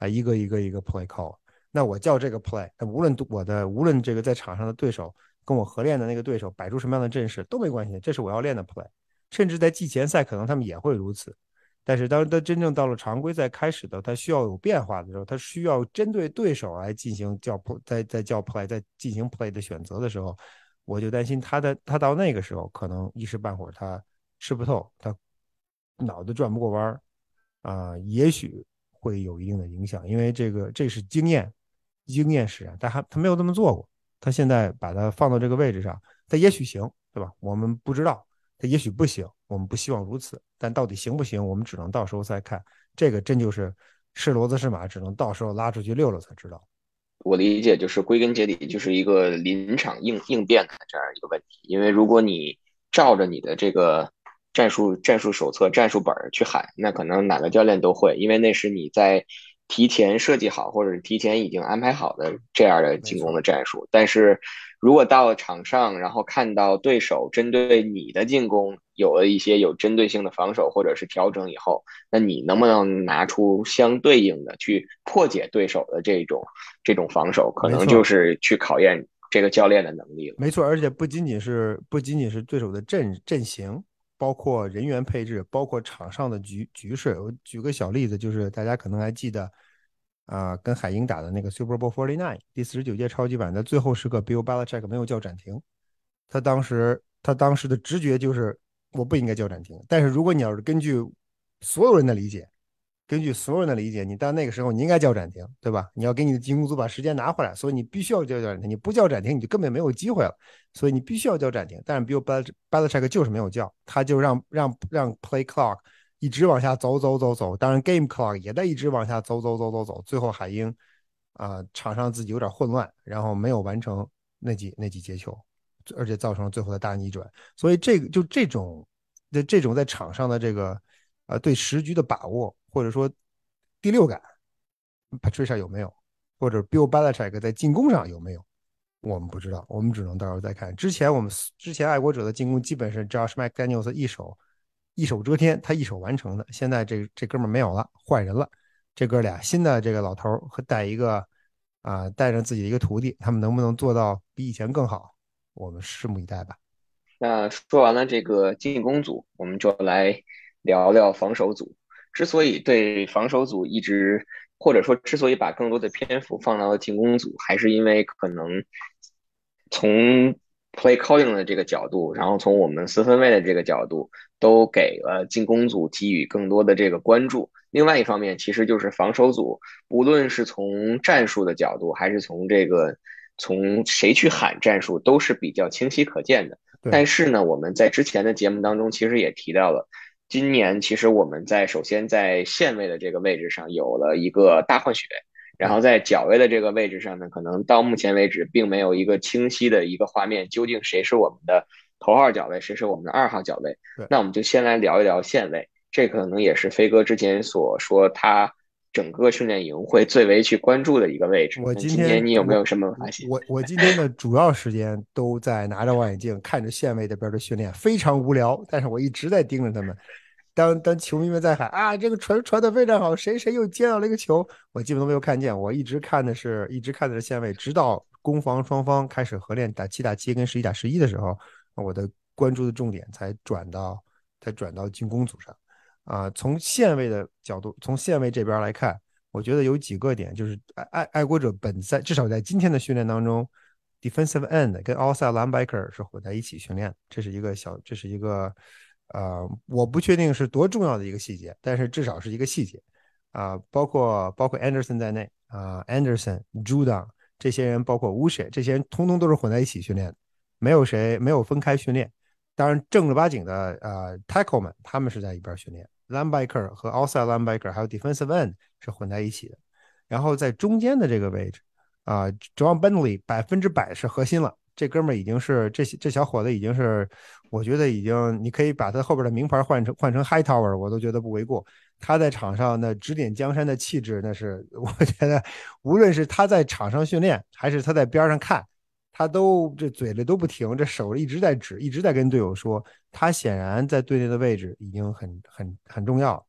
B: 啊，一个一个一个 play call。那我叫这个 play，那无论我的无论这个在场上的对手跟我合练的那个对手摆出什么样的阵势都没关系，这是我要练的 play。甚至在季前赛可能他们也会如此。但是当他真正到了常规赛开始的，他需要有变化的时候，他需要针对对手来进行叫 play，在在叫 play，在进行 play 的选择的时候。我就担心他的他到那个时候可能一时半会儿他吃不透，他脑子转不过弯儿啊，也许会有一定的影响，因为这个这是经验经验使然，但还他没有这么做过，他现在把它放到这个位置上，他也许行，对吧？我们不知道，他也许不行，我们不希望如此，但到底行不行，我们只能到时候再看。这个真就是是骡子是马，只能到时候拉出去溜溜才知道。
A: 我理解就是归根结底就是一个临场应应变的这样一个问题，因为如果你照着你的这个战术战术手册、战术本去喊，那可能哪个教练都会，因为那是你在提前设计好或者是提前已经安排好的这样的进攻的战术。但是如果到了场上，然后看到对手针对你的进攻有了一些有针对性的防守或者是调整以后，那你能不能拿出相对应的去破解对手的这种这种防守，可能就是去考验这个教练的能力了。
B: 没错，而且不仅仅是不仅仅是对手的阵阵型，包括人员配置，包括场上的局局势。我举个小例子，就是大家可能还记得。啊，跟海英打的那个 Super Bowl Forty Nine 第四十九届超级版的最后时刻，Bill Belichick 没有叫暂停。他当时他当时的直觉就是我不应该叫暂停。但是如果你要是根据所有人的理解，根据所有人的理解，你到那个时候你应该叫暂停，对吧？你要给你的进攻组把时间拿回来，所以你必须要叫暂停。你不叫暂停，你就根本没有机会了。所以你必须要叫暂停。但是 Bill Belichick 就是没有叫，他就让让让 Play Clock。一直往下走走走走，当然 game clock 也在一直往下走走走走走，最后海鹰啊场上自己有点混乱，然后没有完成那几那几节球，而且造成了最后的大逆转。所以这个就这种的这种在场上的这个呃对时局的把握，或者说第六感，Patricia 有没有，或者 Bill Belichick 在进攻上有没有，我们不知道，我们只能到时候再看。之前我们之前爱国者的进攻基本是 Josh McDaniels 一手。一手遮天，他一手完成的。现在这这哥们没有了，换人了。这哥俩新的这个老头和带一个啊，带着自己的一个徒弟，他们能不能做到比以前更好？我们拭目以待吧。
A: 那说完了这个进攻组，我们就来聊聊防守组。之所以对防守组一直，或者说之所以把更多的篇幅放到了进攻组，还是因为可能从。play calling 的这个角度，然后从我们四分卫的这个角度，都给了进攻组给予更多的这个关注。另外一方面，其实就是防守组，无论是从战术的角度，还是从这个从谁去喊战术，都是比较清晰可见的。但是呢，我们在之前的节目当中，其实也提到了，今年其实我们在首先在线位的这个位置上有了一个大换血。然后在脚位的这个位置上呢，可能到目前为止并没有一个清晰的一个画面，究竟谁是我们的头号脚位，谁是我们的二号脚位？那我们就先来聊一聊线位，这可能也是飞哥之前所说他整个训练营会最为去关注的一个位置。
B: 我今
A: 天你有没有什么发现？
B: 我我今天的主要时间都在拿着望远镜看着线位这边的训练，非常无聊，但是我一直在盯着他们。当当球迷们在喊啊，这个传传的非常好，谁谁又接到了一个球，我基本都没有看见。我一直看的是一直看的是线位，直到攻防双方开始合练打七打七跟十一打十一的时候，我的关注的重点才转到才转到进攻组上。啊，从线位的角度，从线位这边来看，我觉得有几个点，就是爱爱爱国者本赛至少在今天的训练当中，defensive end 跟 outside linebacker 是混在一起训练，这是一个小，这是一个。呃，我不确定是多重要的一个细节，但是至少是一个细节啊，包括包括 Anderson 在内啊，Anderson、Judon 这些人，包括 w u s h 这些人，通通都是混在一起训练，没有谁没有分开训练。当然，正儿八经的呃 Tackle 们，他们是在一边训练，Linebacker 和 Outside Linebacker 还有 Defensive End 是混在一起的。然后在中间的这个位置啊，John Bentley 百分之百是核心了。这哥们儿已经是这这小伙子已经是，我觉得已经你可以把他后边的名牌换成换成 High Tower，我都觉得不为过。他在场上那指点江山的气质，那是 我觉得无论是他在场上训练，还是他在边上看，他都这嘴里都不停，这手一直在指，一直在跟队友说。他显然在队内的位置已经很很很重要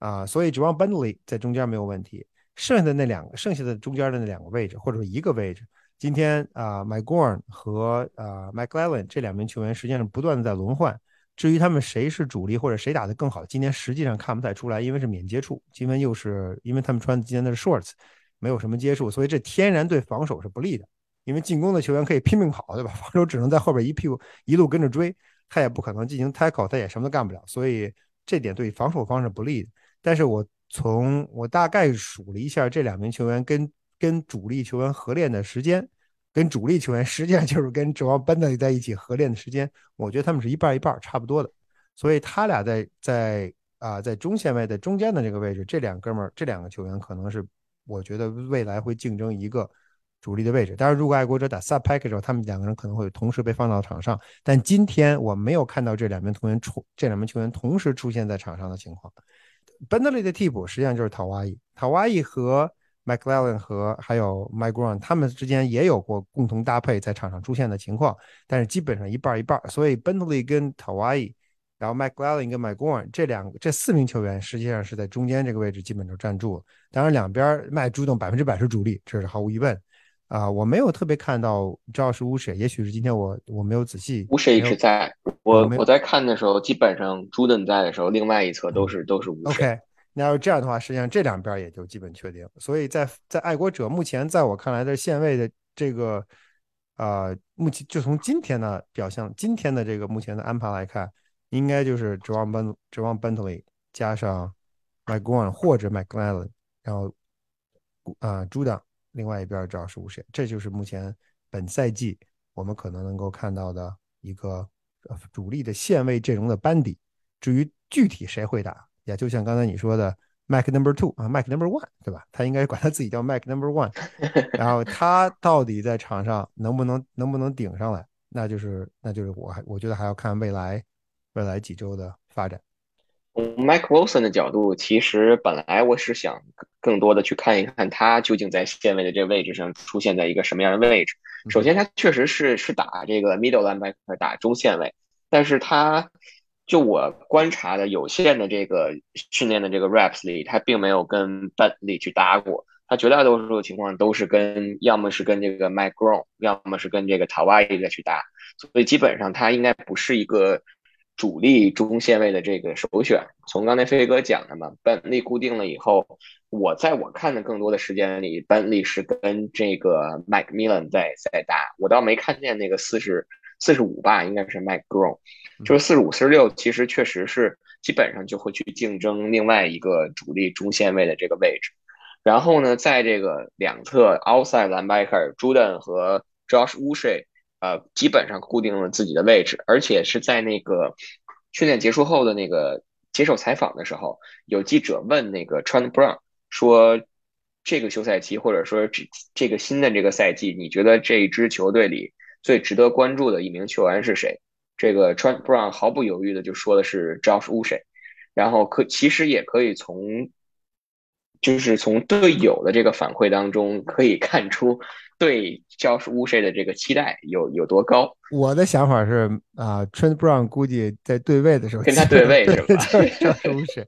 B: 啊，所以指望 Bentley 在中间没有问题，剩下的那两个，剩下的中间的那两个位置，或者说一个位置。今天啊，McGorn 和啊 McLellan 这两名球员实际上不断的在轮换。至于他们谁是主力或者谁打得更好，今天实际上看不太出来，因为是免接触。今天又是因为他们穿今天的 shorts，没有什么接触，所以这天然对防守是不利的。因为进攻的球员可以拼命跑，对吧？防守只能在后边一屁股一路跟着追，他也不可能进行 tackle，他也什么都干不了。所以这点对防守方是不利的。但是我从我大概数了一下这两名球员跟。跟主力球员合练的时间，跟主力球员实际上就是跟指望班德在一起合练的时间，我觉得他们是一半一半，差不多的。所以他俩在在啊在中线位的中间的这个位置，这两哥们儿这两个球员可能是我觉得未来会竞争一个主力的位置。当然，如果爱国者打 sub package 时候，他们两个人可能会同时被放到场上。但今天我没有看到这两名球员出这两名球员同时出现在场上的情况。Bentley 的替补实际上就是塔瓦伊，塔瓦伊和 McLaren 和还有 migron 他们之间也有过共同搭配在场上出现的情况，但是基本上一半一半。所以 Bentley 跟陶瓦伊，然后 McLaren 跟 migron 这两这四名球员实际上是在中间这个位置基本就站住了。当然两边麦朱动百分之百是主力，这是毫无疑问。啊，我没有特别看到赵是乌谁，也许是今天我我没有仔细。
A: 乌谁一直在，我我在看的时候，基本上朱顿在的时候，另外一侧都是都是乌
B: 谁。OK，那要是这样的话，实际上这两边也就基本确定。所以在在爱国者目前在我看来的线位的这个，呃，目前就从今天的表象，今天的这个目前的安排来看，应该就是指望奔指望 Bentley 加上 McGowan 或者 McLaren，然后啊朱档。另外一边知道是谁，这就是目前本赛季我们可能能够看到的一个呃主力的线位阵容的班底。至于具体谁会打，也就像刚才你说的，Mac Number Two 啊，Mac Number One 对吧？他应该管他自己叫 Mac Number One。然后他到底在场上能不能能不能顶上来，那就是那就是我还我觉得还要看未来未来几周的发展。
A: 从 Mike Wilson 的角度，其实本来我是想更多的去看一看他究竟在线位的这个位置上出现在一个什么样的位置。首先，他确实是是打这个 middle linebacker，打中线位，但是他就我观察的有限的这个训练的这个 reps 里，他并没有跟 Bentley 去搭过。他绝大多数的情况都是跟要么是跟这个 Mike Brown，要么是跟这个 Tawai 再去搭，所以基本上他应该不是一个。主力中线位的这个首选，从刚才飞哥讲的嘛，班利固定了以后，我在我看的更多的时间里，班利是跟这个 Mike Millen 在在打，我倒没看见那个四十四十五吧，应该是 Mike Brown，就是四十五四十六，其实确实是基本上就会去竞争另外一个主力中线位的这个位置，然后呢，在这个两侧 outside linebacker Jordan 和 Josh w u s h e 呃，基本上固定了自己的位置，而且是在那个训练结束后的那个接受采访的时候，有记者问那个 Trent Brown 说：“这个休赛期，或者说这这个新的这个赛季，你觉得这一支球队里最值得关注的一名球员是谁？”这个 Trent Brown 毫不犹豫的就说的是 Josh u s h 然后可其实也可以从就是从队友的这个反馈当中可以看出。对教师乌谁的这个期待有有多高？
B: 我的想法是啊，Trent Brown 估计在对位的时候
A: 跟他对位是吧？
B: 教师乌谁，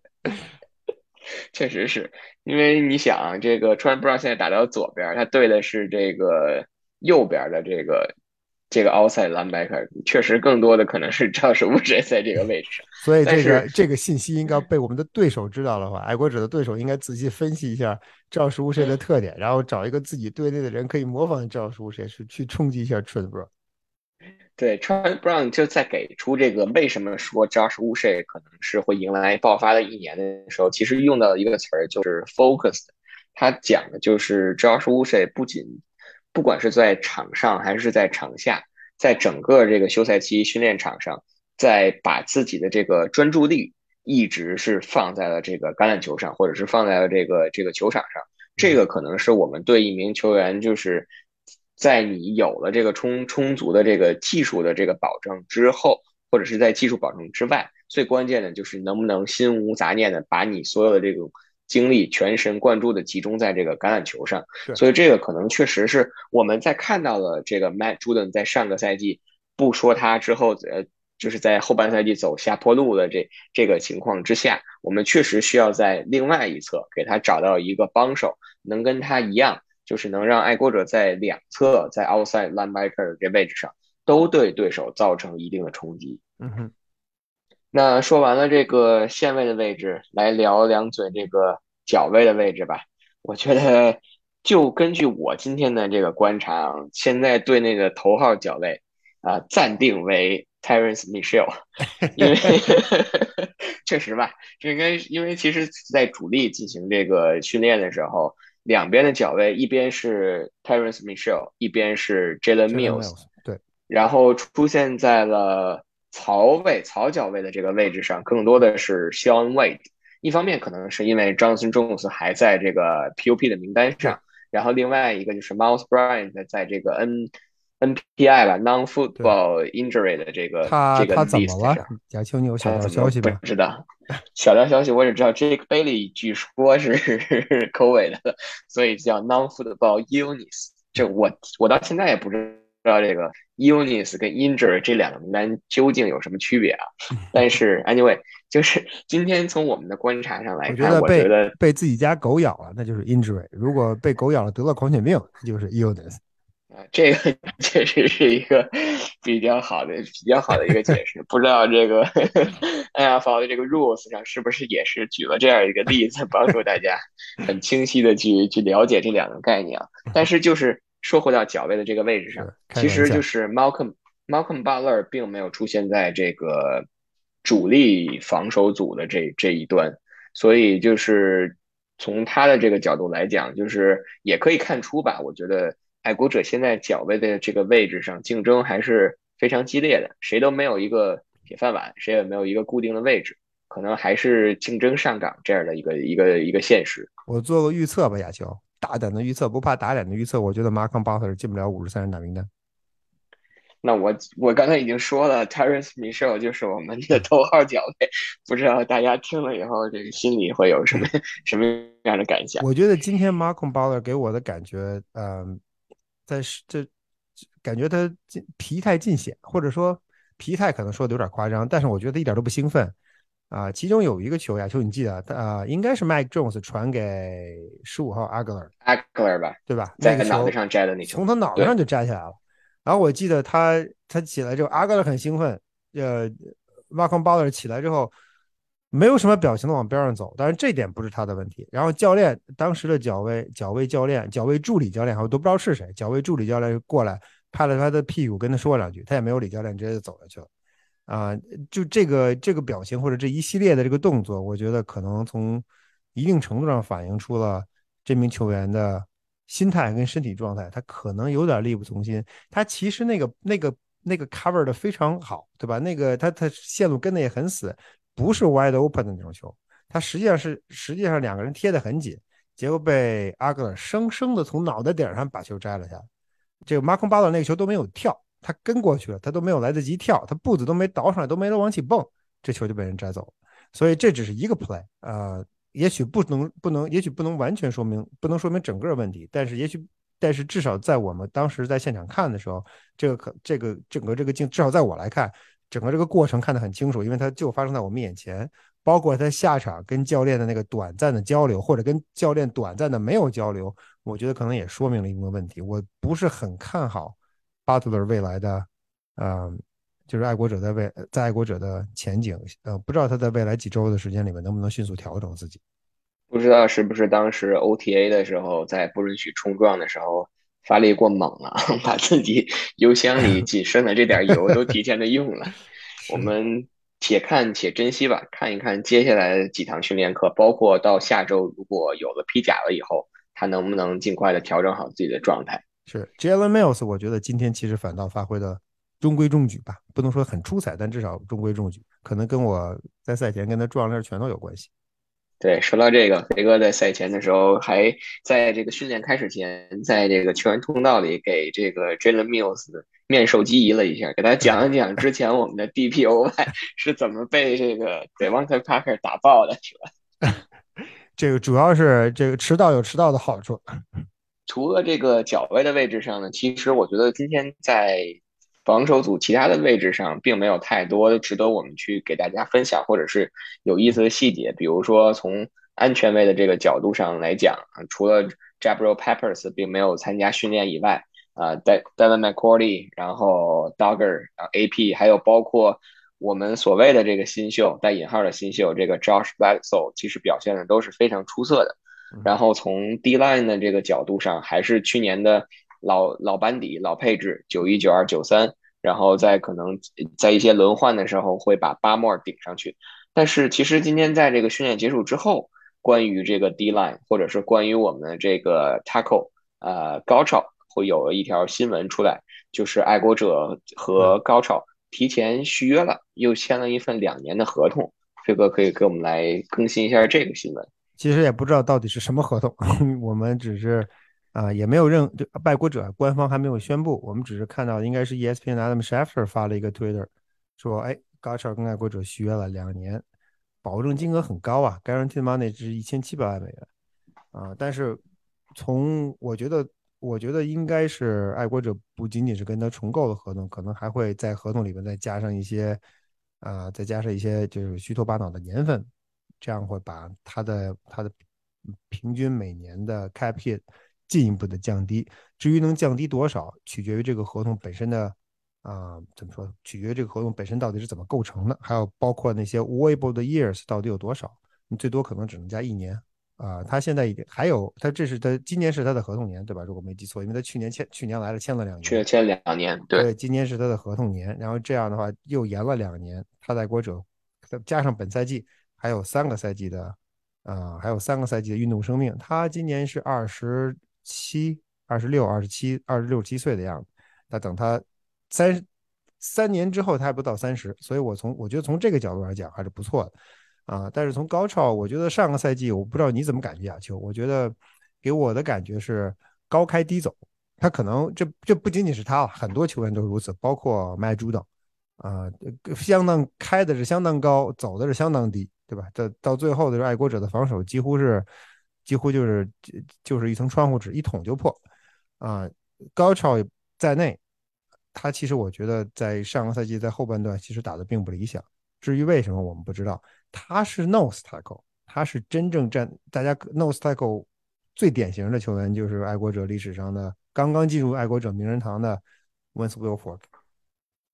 A: 确实是因为你想，这个 Trent Brown 现在打到左边，他对的是这个右边的这个。这个 outside linebacker 确实更多的可能是赵守乌谁在这个位置上，
B: 所以这个这个信息应该被我们的对手知道的话，爱国者的对手应该仔细分析一下赵守乌谁的特点，然后找一个自己队内的人可以模仿赵守乌谁，是去冲击一下 Trent Brown。
A: 对，Trent Brown 就在给出这个为什么说 Josh w u s h 可能是会迎来爆发的一年的时候，其实用到一个词儿就是 focused，他讲的就是 Josh w u s h 不仅不管是在场上还是在场下，在整个这个休赛期训练场上，在把自己的这个专注力一直是放在了这个橄榄球上，或者是放在了这个这个球场上。这个可能是我们对一名球员，就是在你有了这个充充足的这个技术的这个保证之后，或者是在技术保证之外，最关键的就是能不能心无杂念的把你所有的这种。精力全神贯注的集中在这个橄榄球上，所以这个可能确实是我们在看到了这个 Matt Juden 在上个赛季不说他之后，呃，就是在后半赛季走下坡路的这这个情况之下，我们确实需要在另外一侧给他找到一个帮手，能跟他一样，就是能让爱国者在两侧在 outside linebacker 这位置上都对对手造成一定的冲击。
B: 嗯哼。
A: 那说完了这个线位的位置，来聊两嘴这个脚位的位置吧。我觉得，就根据我今天的这个观察啊，现在对那个头号脚位啊暂定为 Terence Mitchell，因为 确实吧，这应该因为其实在主力进行这个训练的时候，两边的脚位一边是 Terence Mitchell，一边是 Jalen Mills，
B: 对，
A: 然后出现在了。槽位、槽脚位的这个位置上，更多的是 Sean Wade。一方面可能是因为 Johnson Jones 还在这个 PUP 的名单上，然后另外一个就是 Miles Bryant 在这个 N NPI 吧，Non-Football Injury 的这个这个
B: list 上。贾秋，你有小道消息吗？
A: 不知道，小道消息我只知道 Jake Bailey 据说是 COVID 的，所以叫 Non-Football Illness。这我我到现在也不知道这个 Illness 跟 Injury 这两个名单究竟有什么区别啊？但是 Anyway，就是今天从我们的观察上来看，我觉得
B: 被自己家狗咬了那就是 Injury，如果被狗咬了得了狂犬病就是 Illness。
A: 啊，这个确实是一个比较好的、比较好的一个解释。不知道这个 NFL 的这个 rules 上是不是也是举了这样一个例子，帮助大家很清晰的去去了解这两个概念啊？但是就是说回到脚位的这个位置上，其实就是 Malcolm Malcolm Butler 并没有出现在这个主力防守组的这这一端，所以就是从他的这个角度来讲，就是也可以看出吧，我觉得。爱国者现在脚位的这个位置上竞争还是非常激烈的，谁都没有一个铁饭碗，谁也没有一个固定的位置，可能还是竞争上岗这样的一个一个一个现实。
B: 我做个预测吧，亚乔，大胆的预测，不怕打脸的预测，我觉得马康巴特进不了五十三人大名单。
A: 那我我刚才已经说了，Terence Mitchell 就是我们的头号脚位，不知道大家听了以后，这个心里会有什么什么样的感想？
B: 我觉得今天 Malcolm Butler 给我的感觉，嗯。在是这感觉他疲态尽显，或者说疲态可能说的有点夸张，但是我觉得一点都不兴奋啊。其中有一个球呀，球你记得啊，应该是 Mike Jones 传给十五号
A: Agler，Agler 吧，
B: 对吧？
A: 在脑袋上摘的那
B: 球，从他脑袋上就摘下来了。然后我记得他他起来之后，Agler 很兴奋，呃 m a r k o n Butler 起来之后。没有什么表情的往边上走，但是这点不是他的问题。然后教练当时的脚位脚位教练脚位助理教练，我都不知道是谁。脚位助理教练过来拍了他的屁股，跟他说两句，他也没有理教练，直接就走下去了。啊，就这个这个表情或者这一系列的这个动作，我觉得可能从一定程度上反映出了这名球员的心态跟身体状态，他可能有点力不从心。他其实那个那个那个 cover 的非常好，对吧？那个他他线路跟的也很死。不是 wide open 的那种球，他实际上是实际上两个人贴得很紧，结果被阿格尔生生的从脑袋顶上把球摘了下来。这个马孔巴勒那个球都没有跳，他跟过去了，他都没有来得及跳，他步子都没倒上来，都没能往起蹦，这球就被人摘走。所以这只是一个 play，呃，也许不能不能，也许不能完全说明，不能说明整个问题，但是也许，但是至少在我们当时在现场看的时候，这个可这个整个这个镜，至少在我来看。整个这个过程看得很清楚，因为它就发生在我们眼前，包括他下场跟教练的那个短暂的交流，或者跟教练短暂的没有交流，我觉得可能也说明了一个问题。我不是很看好巴特勒未来的，嗯，就是爱国者在未在爱国者的前景，呃，不知道他在未来几周的时间里面能不能迅速调整自己。
A: 不知道是不是当时 OTA 的时候，在不允许冲撞的时候。发力过猛了，把自己油箱里 仅剩的这点油都提前的用了。我们且看且珍惜吧，看一看接下来几堂训练课，包括到下周如果有了披甲了以后，他能不能尽快的调整好自己的状态？
B: 是 Jalen Mills，我觉得今天其实反倒发挥的中规中矩吧，不能说很出彩，但至少中规中矩，可能跟我在赛前跟他撞那拳头有关系。
A: 对，说到这个，飞哥在赛前的时候还在这个训练开始前，在这个球员通道里给这个 Jalen Mills 面授机宜了一下，给他讲一讲之前我们的 DPOY 是怎么被这个 Devontae Parker 打爆的，是吧？
B: 这个主要是这个迟到有迟到的好处。
A: 除了这个脚位的位置上呢，其实我觉得今天在。防守组其他的位置上并没有太多值得我们去给大家分享或者是有意思的细节，比如说从安全位的这个角度上来讲，除了 Jabril Peppers 并没有参加训练以外，啊，Devin McCourty，然后 Dogger，然后 AP，还有包括我们所谓的这个新秀带引号的新秀这个 Josh Bledsoe，其实表现的都是非常出色的。然后从 D line 的这个角度上，还是去年的。老老班底、老配置，九一、九二、九三，然后在可能在一些轮换的时候会把巴莫尔顶上去。但是其实今天在这个训练结束之后，关于这个 D line 或者是关于我们的这个 tackle，呃，高超会有一条新闻出来，就是爱国者和高超提前续约了，又签了一份两年的合同。飞哥可以给我们来更新一下这个新闻。
B: 其实也不知道到底是什么合同，我们只是。啊，也没有任就爱国者官方还没有宣布，我们只是看到应该是 ESPN Adam Schefter 发了一个 Twitter 说，哎 g a c h a 跟爱国者续约了两年，保证金额很高啊，Guaranteed Money 是一千七百万美元啊，但是从我觉得，我觉得应该是爱国者不仅仅是跟他重构的合同，可能还会在合同里面再加上一些啊，再加上一些就是虚头巴脑的年份，这样会把他的他的平均每年的 Cap hit。进一步的降低，至于能降低多少，取决于这个合同本身的啊，怎么说？取决于这个合同本身到底是怎么构成的，还有包括那些 waiver 的 years 到底有多少？你最多可能只能加一年啊。他现在已经还有，他这是他今年是他的合同年，对吧？如果没记错，因为他去年签去年来了签了两年，
A: 去签两年，对，
B: 今年是他的合同年，然后这样的话又延了两年，他在国者加上本赛季还有三个赛季的啊，还有三个赛季的运动生命，他今年是二十。七二十六、二十七、二十六七岁的样子，那等他三三年之后，他还不到三十，所以我从我觉得从这个角度来讲还是不错的啊。但是从高超，我觉得上个赛季我不知道你怎么感觉，亚秋，我觉得给我的感觉是高开低走，他可能这这不仅仅是他了，很多球员都如此，包括麦朱等啊，相当开的是相当高，走的是相当低，对吧？这到最后的时候，爱国者的防守几乎是。几乎就是就就是一层窗户纸，一捅就破啊！高超在内，他其实我觉得在上个赛季在后半段其实打的并不理想。至于为什么，我们不知道。他是 nose tackle，他是真正站大家 nose tackle 最典型的球员，就是爱国者历史上的刚刚进入爱国者名人堂的 Wentz Wilfork。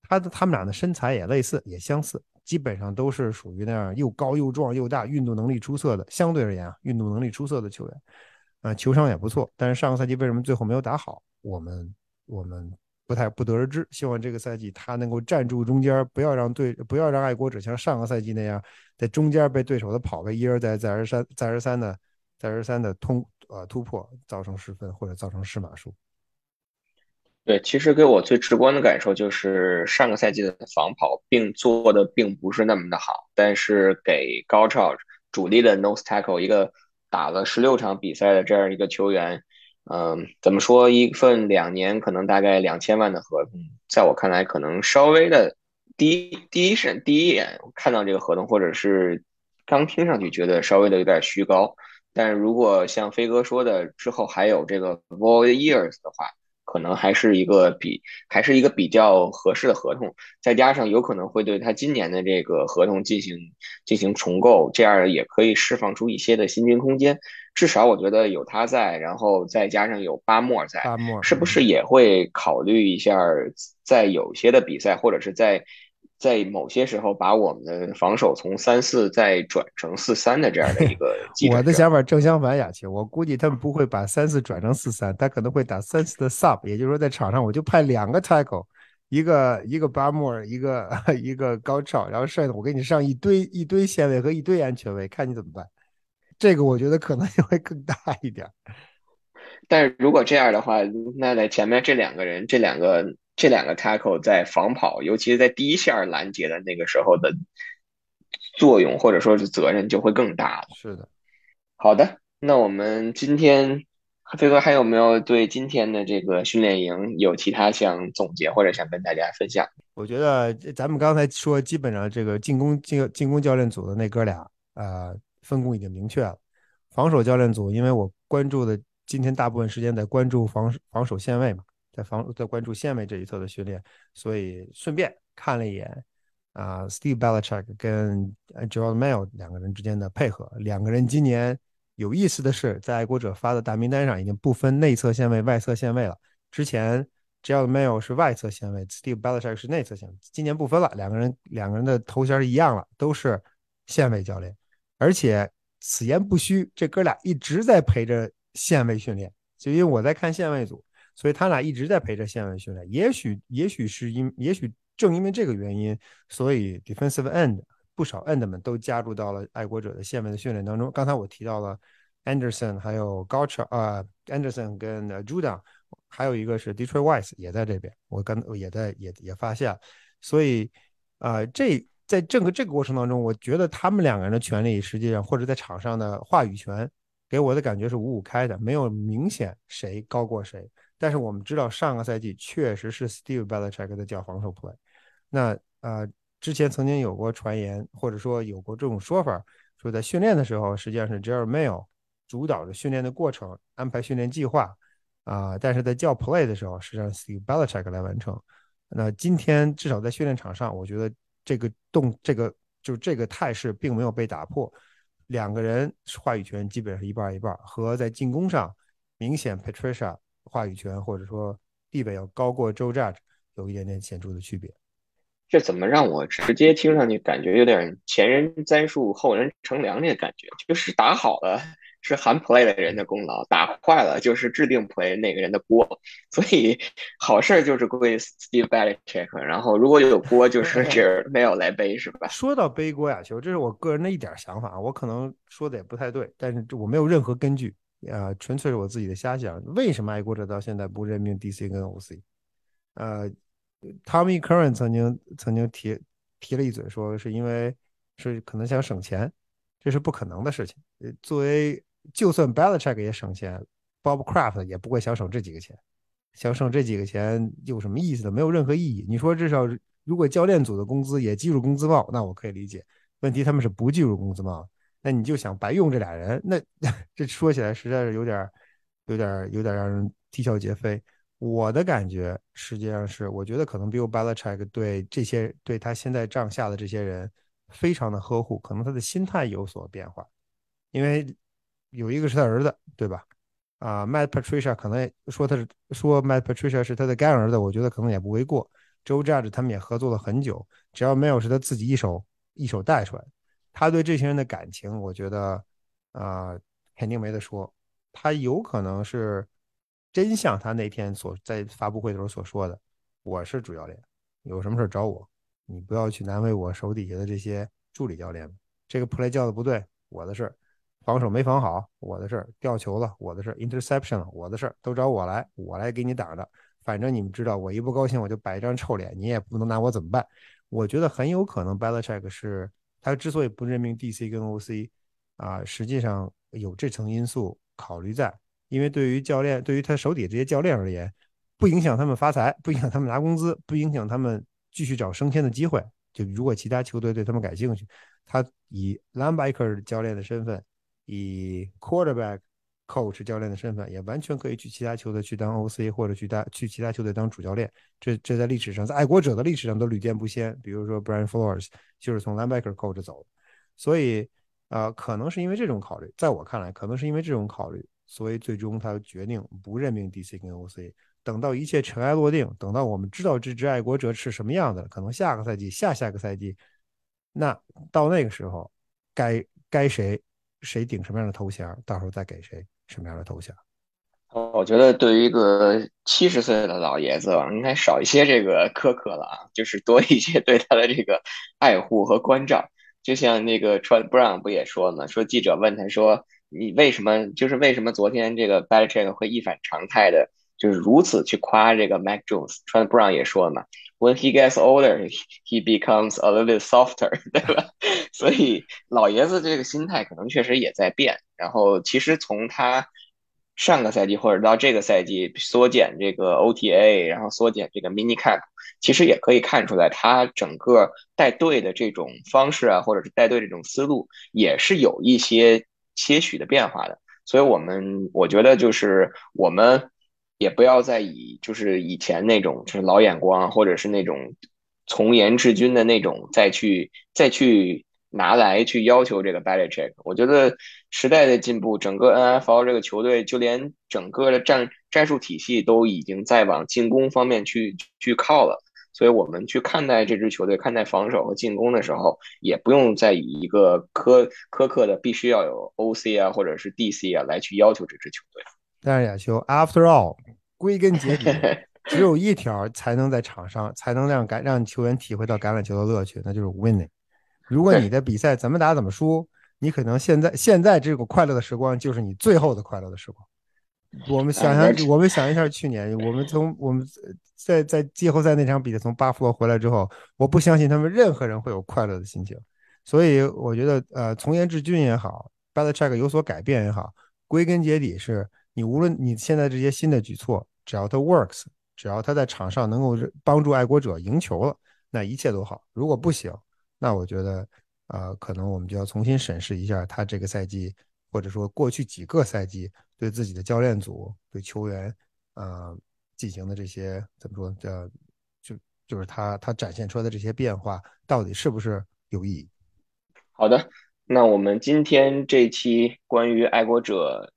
B: 他的他们俩的身材也类似，也相似。基本上都是属于那样又高又壮又大、运动能力出色的，相对而言啊，运动能力出色的球员，啊，球商也不错。但是上个赛季为什么最后没有打好，我们我们不太不得而知。希望这个赛季他能够站住中间，不要让对不要让爱国者像上个赛季那样在中间被对手的跑位一而再再而三再而三的再而三的通呃突破，造成失分或者造成失码数。
A: 对，其实给我最直观的感受就是上个赛季的防跑并做的并不是那么的好，但是给高超主力的 nose tackle 一个打了十六场比赛的这样一个球员，嗯，怎么说一份两年可能大概两千万的合同，在我看来可能稍微的第一第一审第一眼看到这个合同，或者是刚听上去觉得稍微的有点虚高，但如果像飞哥说的之后还有这个 void years 的话。可能还是一个比还是一个比较合适的合同，再加上有可能会对他今年的这个合同进行进行重构，这样也可以释放出一些的薪金空间。至少我觉得有他在，然后再加上有巴莫在，巴莫是不是也会考虑一下，在有些的比赛或者是在。在某些时候，把我们的防守从三四再转成四三的这样的一个。
B: 我的想法正相反，雅琪，我估计他们不会把三四转成四三，他可能会打三四的 sub，也就是说在场上我就派两个 tackle，一个一个巴莫尔，一个一个高超，然后剩下的我给你上一堆一堆线位和一堆安全位，看你怎么办。这个我觉得可能性会更大一点。
A: 但是如果这样的话，那在前面这两个人，这两个。这两个 tackle 在防跑，尤其是在第一线拦截的那个时候的作用，或者说是责任就会更大了。
B: 是的，
A: 好的，那我们今天飞哥还有没有对今天的这个训练营有其他想总结或者想跟大家分享？
B: 我觉得咱们刚才说，基本上这个进攻进进攻教练组的那哥俩，呃，分工已经明确了。防守教练组，因为我关注的今天大部分时间在关注防防守线位嘛。在防在关注线位这一侧的训练，所以顺便看了一眼啊，Steve Belichick 跟 Joel Mayo 两个人之间的配合。两个人今年有意思的是，在爱国者发的大名单上已经不分内侧线位、外侧线位了。之前 Joel Mayo 是外侧线位，Steve Belichick 是内侧线，今年不分了，两个人两个人的头衔一样了，都是线位教练。而且此言不虚，这哥俩一直在陪着线位训练，就因为我在看线位组。所以他俩一直在陪着线位训练，也许也许是因，也许正因为这个原因，所以 defensive end 不少 end 们都加入到了爱国者的线位的训练当中。刚才我提到了 Anderson，还有 g o c h a 啊，Anderson 跟 Judah，还有一个是 Detroit Wise 也在这边，我刚也在也也发现，所以啊，这在整个这个过程当中，我觉得他们两个人的权利实际上或者在场上的话语权给我的感觉是五五开的，没有明显谁高过谁。但是我们知道上个赛季确实是 Steve Belichick 的叫防守 play。那呃，之前曾经有过传言，或者说有过这种说法，说在训练的时候，实际上是 Jerry Mail 主导着训练的过程，安排训练计划啊。但是在叫 play 的时候，是让 Steve Belichick 来完成。那今天至少在训练场上，我觉得这个动这个就这个态势并没有被打破。两个人话语权基本上一半一半，和在进攻上明显 Patricia 话语权或者说地位要高过 Joe Judge 有一点点显著的区别。
A: 这怎么让我直接听上去感觉有点前人栽树后人乘凉那个感觉？就是打好了。是喊 play 的人的功劳，打坏了就是制定 play 那个人的锅，所以好事就是归 Steve Belichick，然后如果有锅就是这 没有来背是吧？
B: 说到背锅呀，球，这是我个人的一点想法，我可能说的也不太对，但是我没有任何根据，啊，纯粹是我自己的瞎想。为什么爱国者到现在不任命 DC 跟 OC？呃，Tommy Curran 曾经曾经提提了一嘴，说是因为是可能想省钱，这是不可能的事情。呃，作为就算 Belichick 也省钱，Bob Kraft 也不会想省这几个钱，想省这几个钱有什么意思呢？没有任何意义。你说至少如果教练组的工资也计入工资帽，那我可以理解。问题他们是不计入工资帽，那你就想白用这俩人，那 这说起来实在是有点、有点、有点让人啼笑皆非。我的感觉实际上是，我觉得可能 Bill Belichick 对这些对他现在帐下的这些人非常的呵护，可能他的心态有所变化，因为。有一个是他儿子，对吧？啊，Matt Patricia 可能说他是说 Matt Patricia 是他的干儿子，我觉得可能也不为过。Joe Judge 他们也合作了很久，只要没有是他自己一手一手带出来，他对这些人的感情，我觉得啊肯定没得说。他有可能是真像他那天所在发布会的时候所说的，我是主教练，有什么事找我，你不要去难为我手底下的这些助理教练。这个 play 叫的不对，我的事儿。防守没防好，我的事儿；掉球了，我的事儿；interception 了，我的事儿，都找我来，我来给你挡着。反正你们知道，我一不高兴我就摆一张臭脸，你也不能拿我怎么办。我觉得很有可能 Belichick 是他之所以不任命 DC 跟 OC 啊，实际上有这层因素考虑在，因为对于教练，对于他手底这些教练而言，不影响他们发财，不影响他们拿工资，不影响他们继续找升迁的机会。就如果其他球队对他们感兴趣，他以 Linebacker 教练的身份。以 quarterback coach 教练的身份，也完全可以去其他球队去当 OC，或者去当去其他球队当主教练。这这在历史上，在爱国者的历史上都屡见不鲜。比如说 Brian Flores 就是从 linebacker coach 走。所以，呃，可能是因为这种考虑，在我看来，可能是因为这种考虑，所以最终他决定不任命 DC 跟 OC。等到一切尘埃落定，等到我们知道这支爱国者是什么样的，可能下个赛季、下下个赛季，那到那个时候，该该谁？谁顶什么样的头衔，到时候再给谁什么样的头衔。
A: 我觉得对于一个七十岁的老爷子，应该少一些这个苛刻了啊，就是多一些对他的这个爱护和关照。就像那个 Trent Brown 不也说吗？说记者问他说：“你为什么就是为什么昨天这个 Belichick 会一反常态的，就是如此去夸这个 Mac Jones？”Trent Brown 也说了嘛。When he gets older, he becomes a little bit softer，对吧？所以老爷子这个心态可能确实也在变。然后其实从他上个赛季或者到这个赛季缩减这个 OTA，然后缩减这个 mini cap，其实也可以看出来他整个带队的这种方式啊，或者是带队这种思路也是有一些些许的变化的。所以我们我觉得就是我们。也不要再以就是以前那种就是老眼光，或者是那种从严治军的那种再去再去拿来去要求这个 Belichick。我觉得时代的进步，整个 NFL 这个球队，就连整个的战战术体系都已经在往进攻方面去去靠了。所以我们去看待这支球队，看待防守和进攻的时候，也不用再以一个苛苛刻的必须要有 OC 啊，或者是 DC 啊来去要求这支球队。
B: 但是亚秋，After all，归根结底，只有一条才能在场上才能让橄让球员体会到橄榄球的乐趣，那就是 winning。如果你的比赛怎么打怎么输，你可能现在现在这个快乐的时光就是你最后的快乐的时光。我们想想，我们想一下，去年我们从我们在在季后赛那场比赛从巴弗罗回来之后，我不相信他们任何人会有快乐的心情。所以我觉得，呃，从严治军也好，Belichick 有所改变也好。归根结底是你无论你现在这些新的举措，只要它 works，只要它在场上能够帮助爱国者赢球了，那一切都好。如果不行，那我觉得啊，可能我们就要重新审视一下他这个赛季，或者说过去几个赛季对自己的教练组、对球员啊进行的这些怎么说叫就就是他他展现出来的这些变化，到底是不是有意义？
A: 好的，那我们今天这期关于爱国者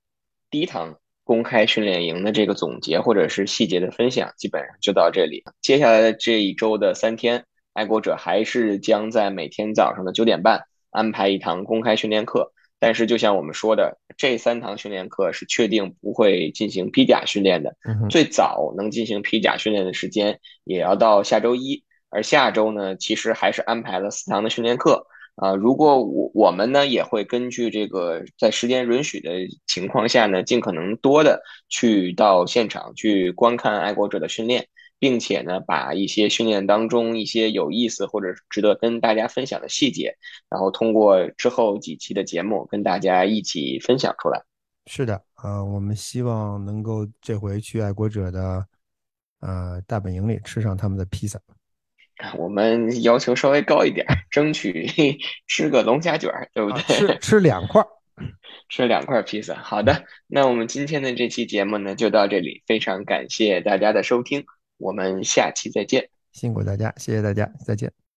A: 第一堂公开训练营的这个总结或者是细节的分享，基本上就到这里。接下来的这一周的三天，爱国者还是将在每天早上的九点半安排一堂公开训练课。但是，就像我们说的，这三堂训练课是确定不会进行披甲训练的。最早能进行披甲训练的时间也要到下周一，而下周呢，其实还是安排了四堂的训练课。啊，如果我我们呢也会根据这个在时间允许的情况下呢，尽可能多的去到现场去观看爱国者的训练，并且呢把一些训练当中一些有意思或者值得跟大家分享的细节，然后通过之后几期的节目跟大家一起分享出来。
B: 是的，呃，我们希望能够这回去爱国者的呃大本营里吃上他们的披萨。
A: 我们要求稍微高一点，争取 吃个龙虾卷，对不对？
B: 吃 吃两块，
A: 吃两块披萨。好的，那我们今天的这期节目呢，就到这里。非常感谢大家的收听，我们下期再见。
B: 辛苦大家，谢谢大家，再见。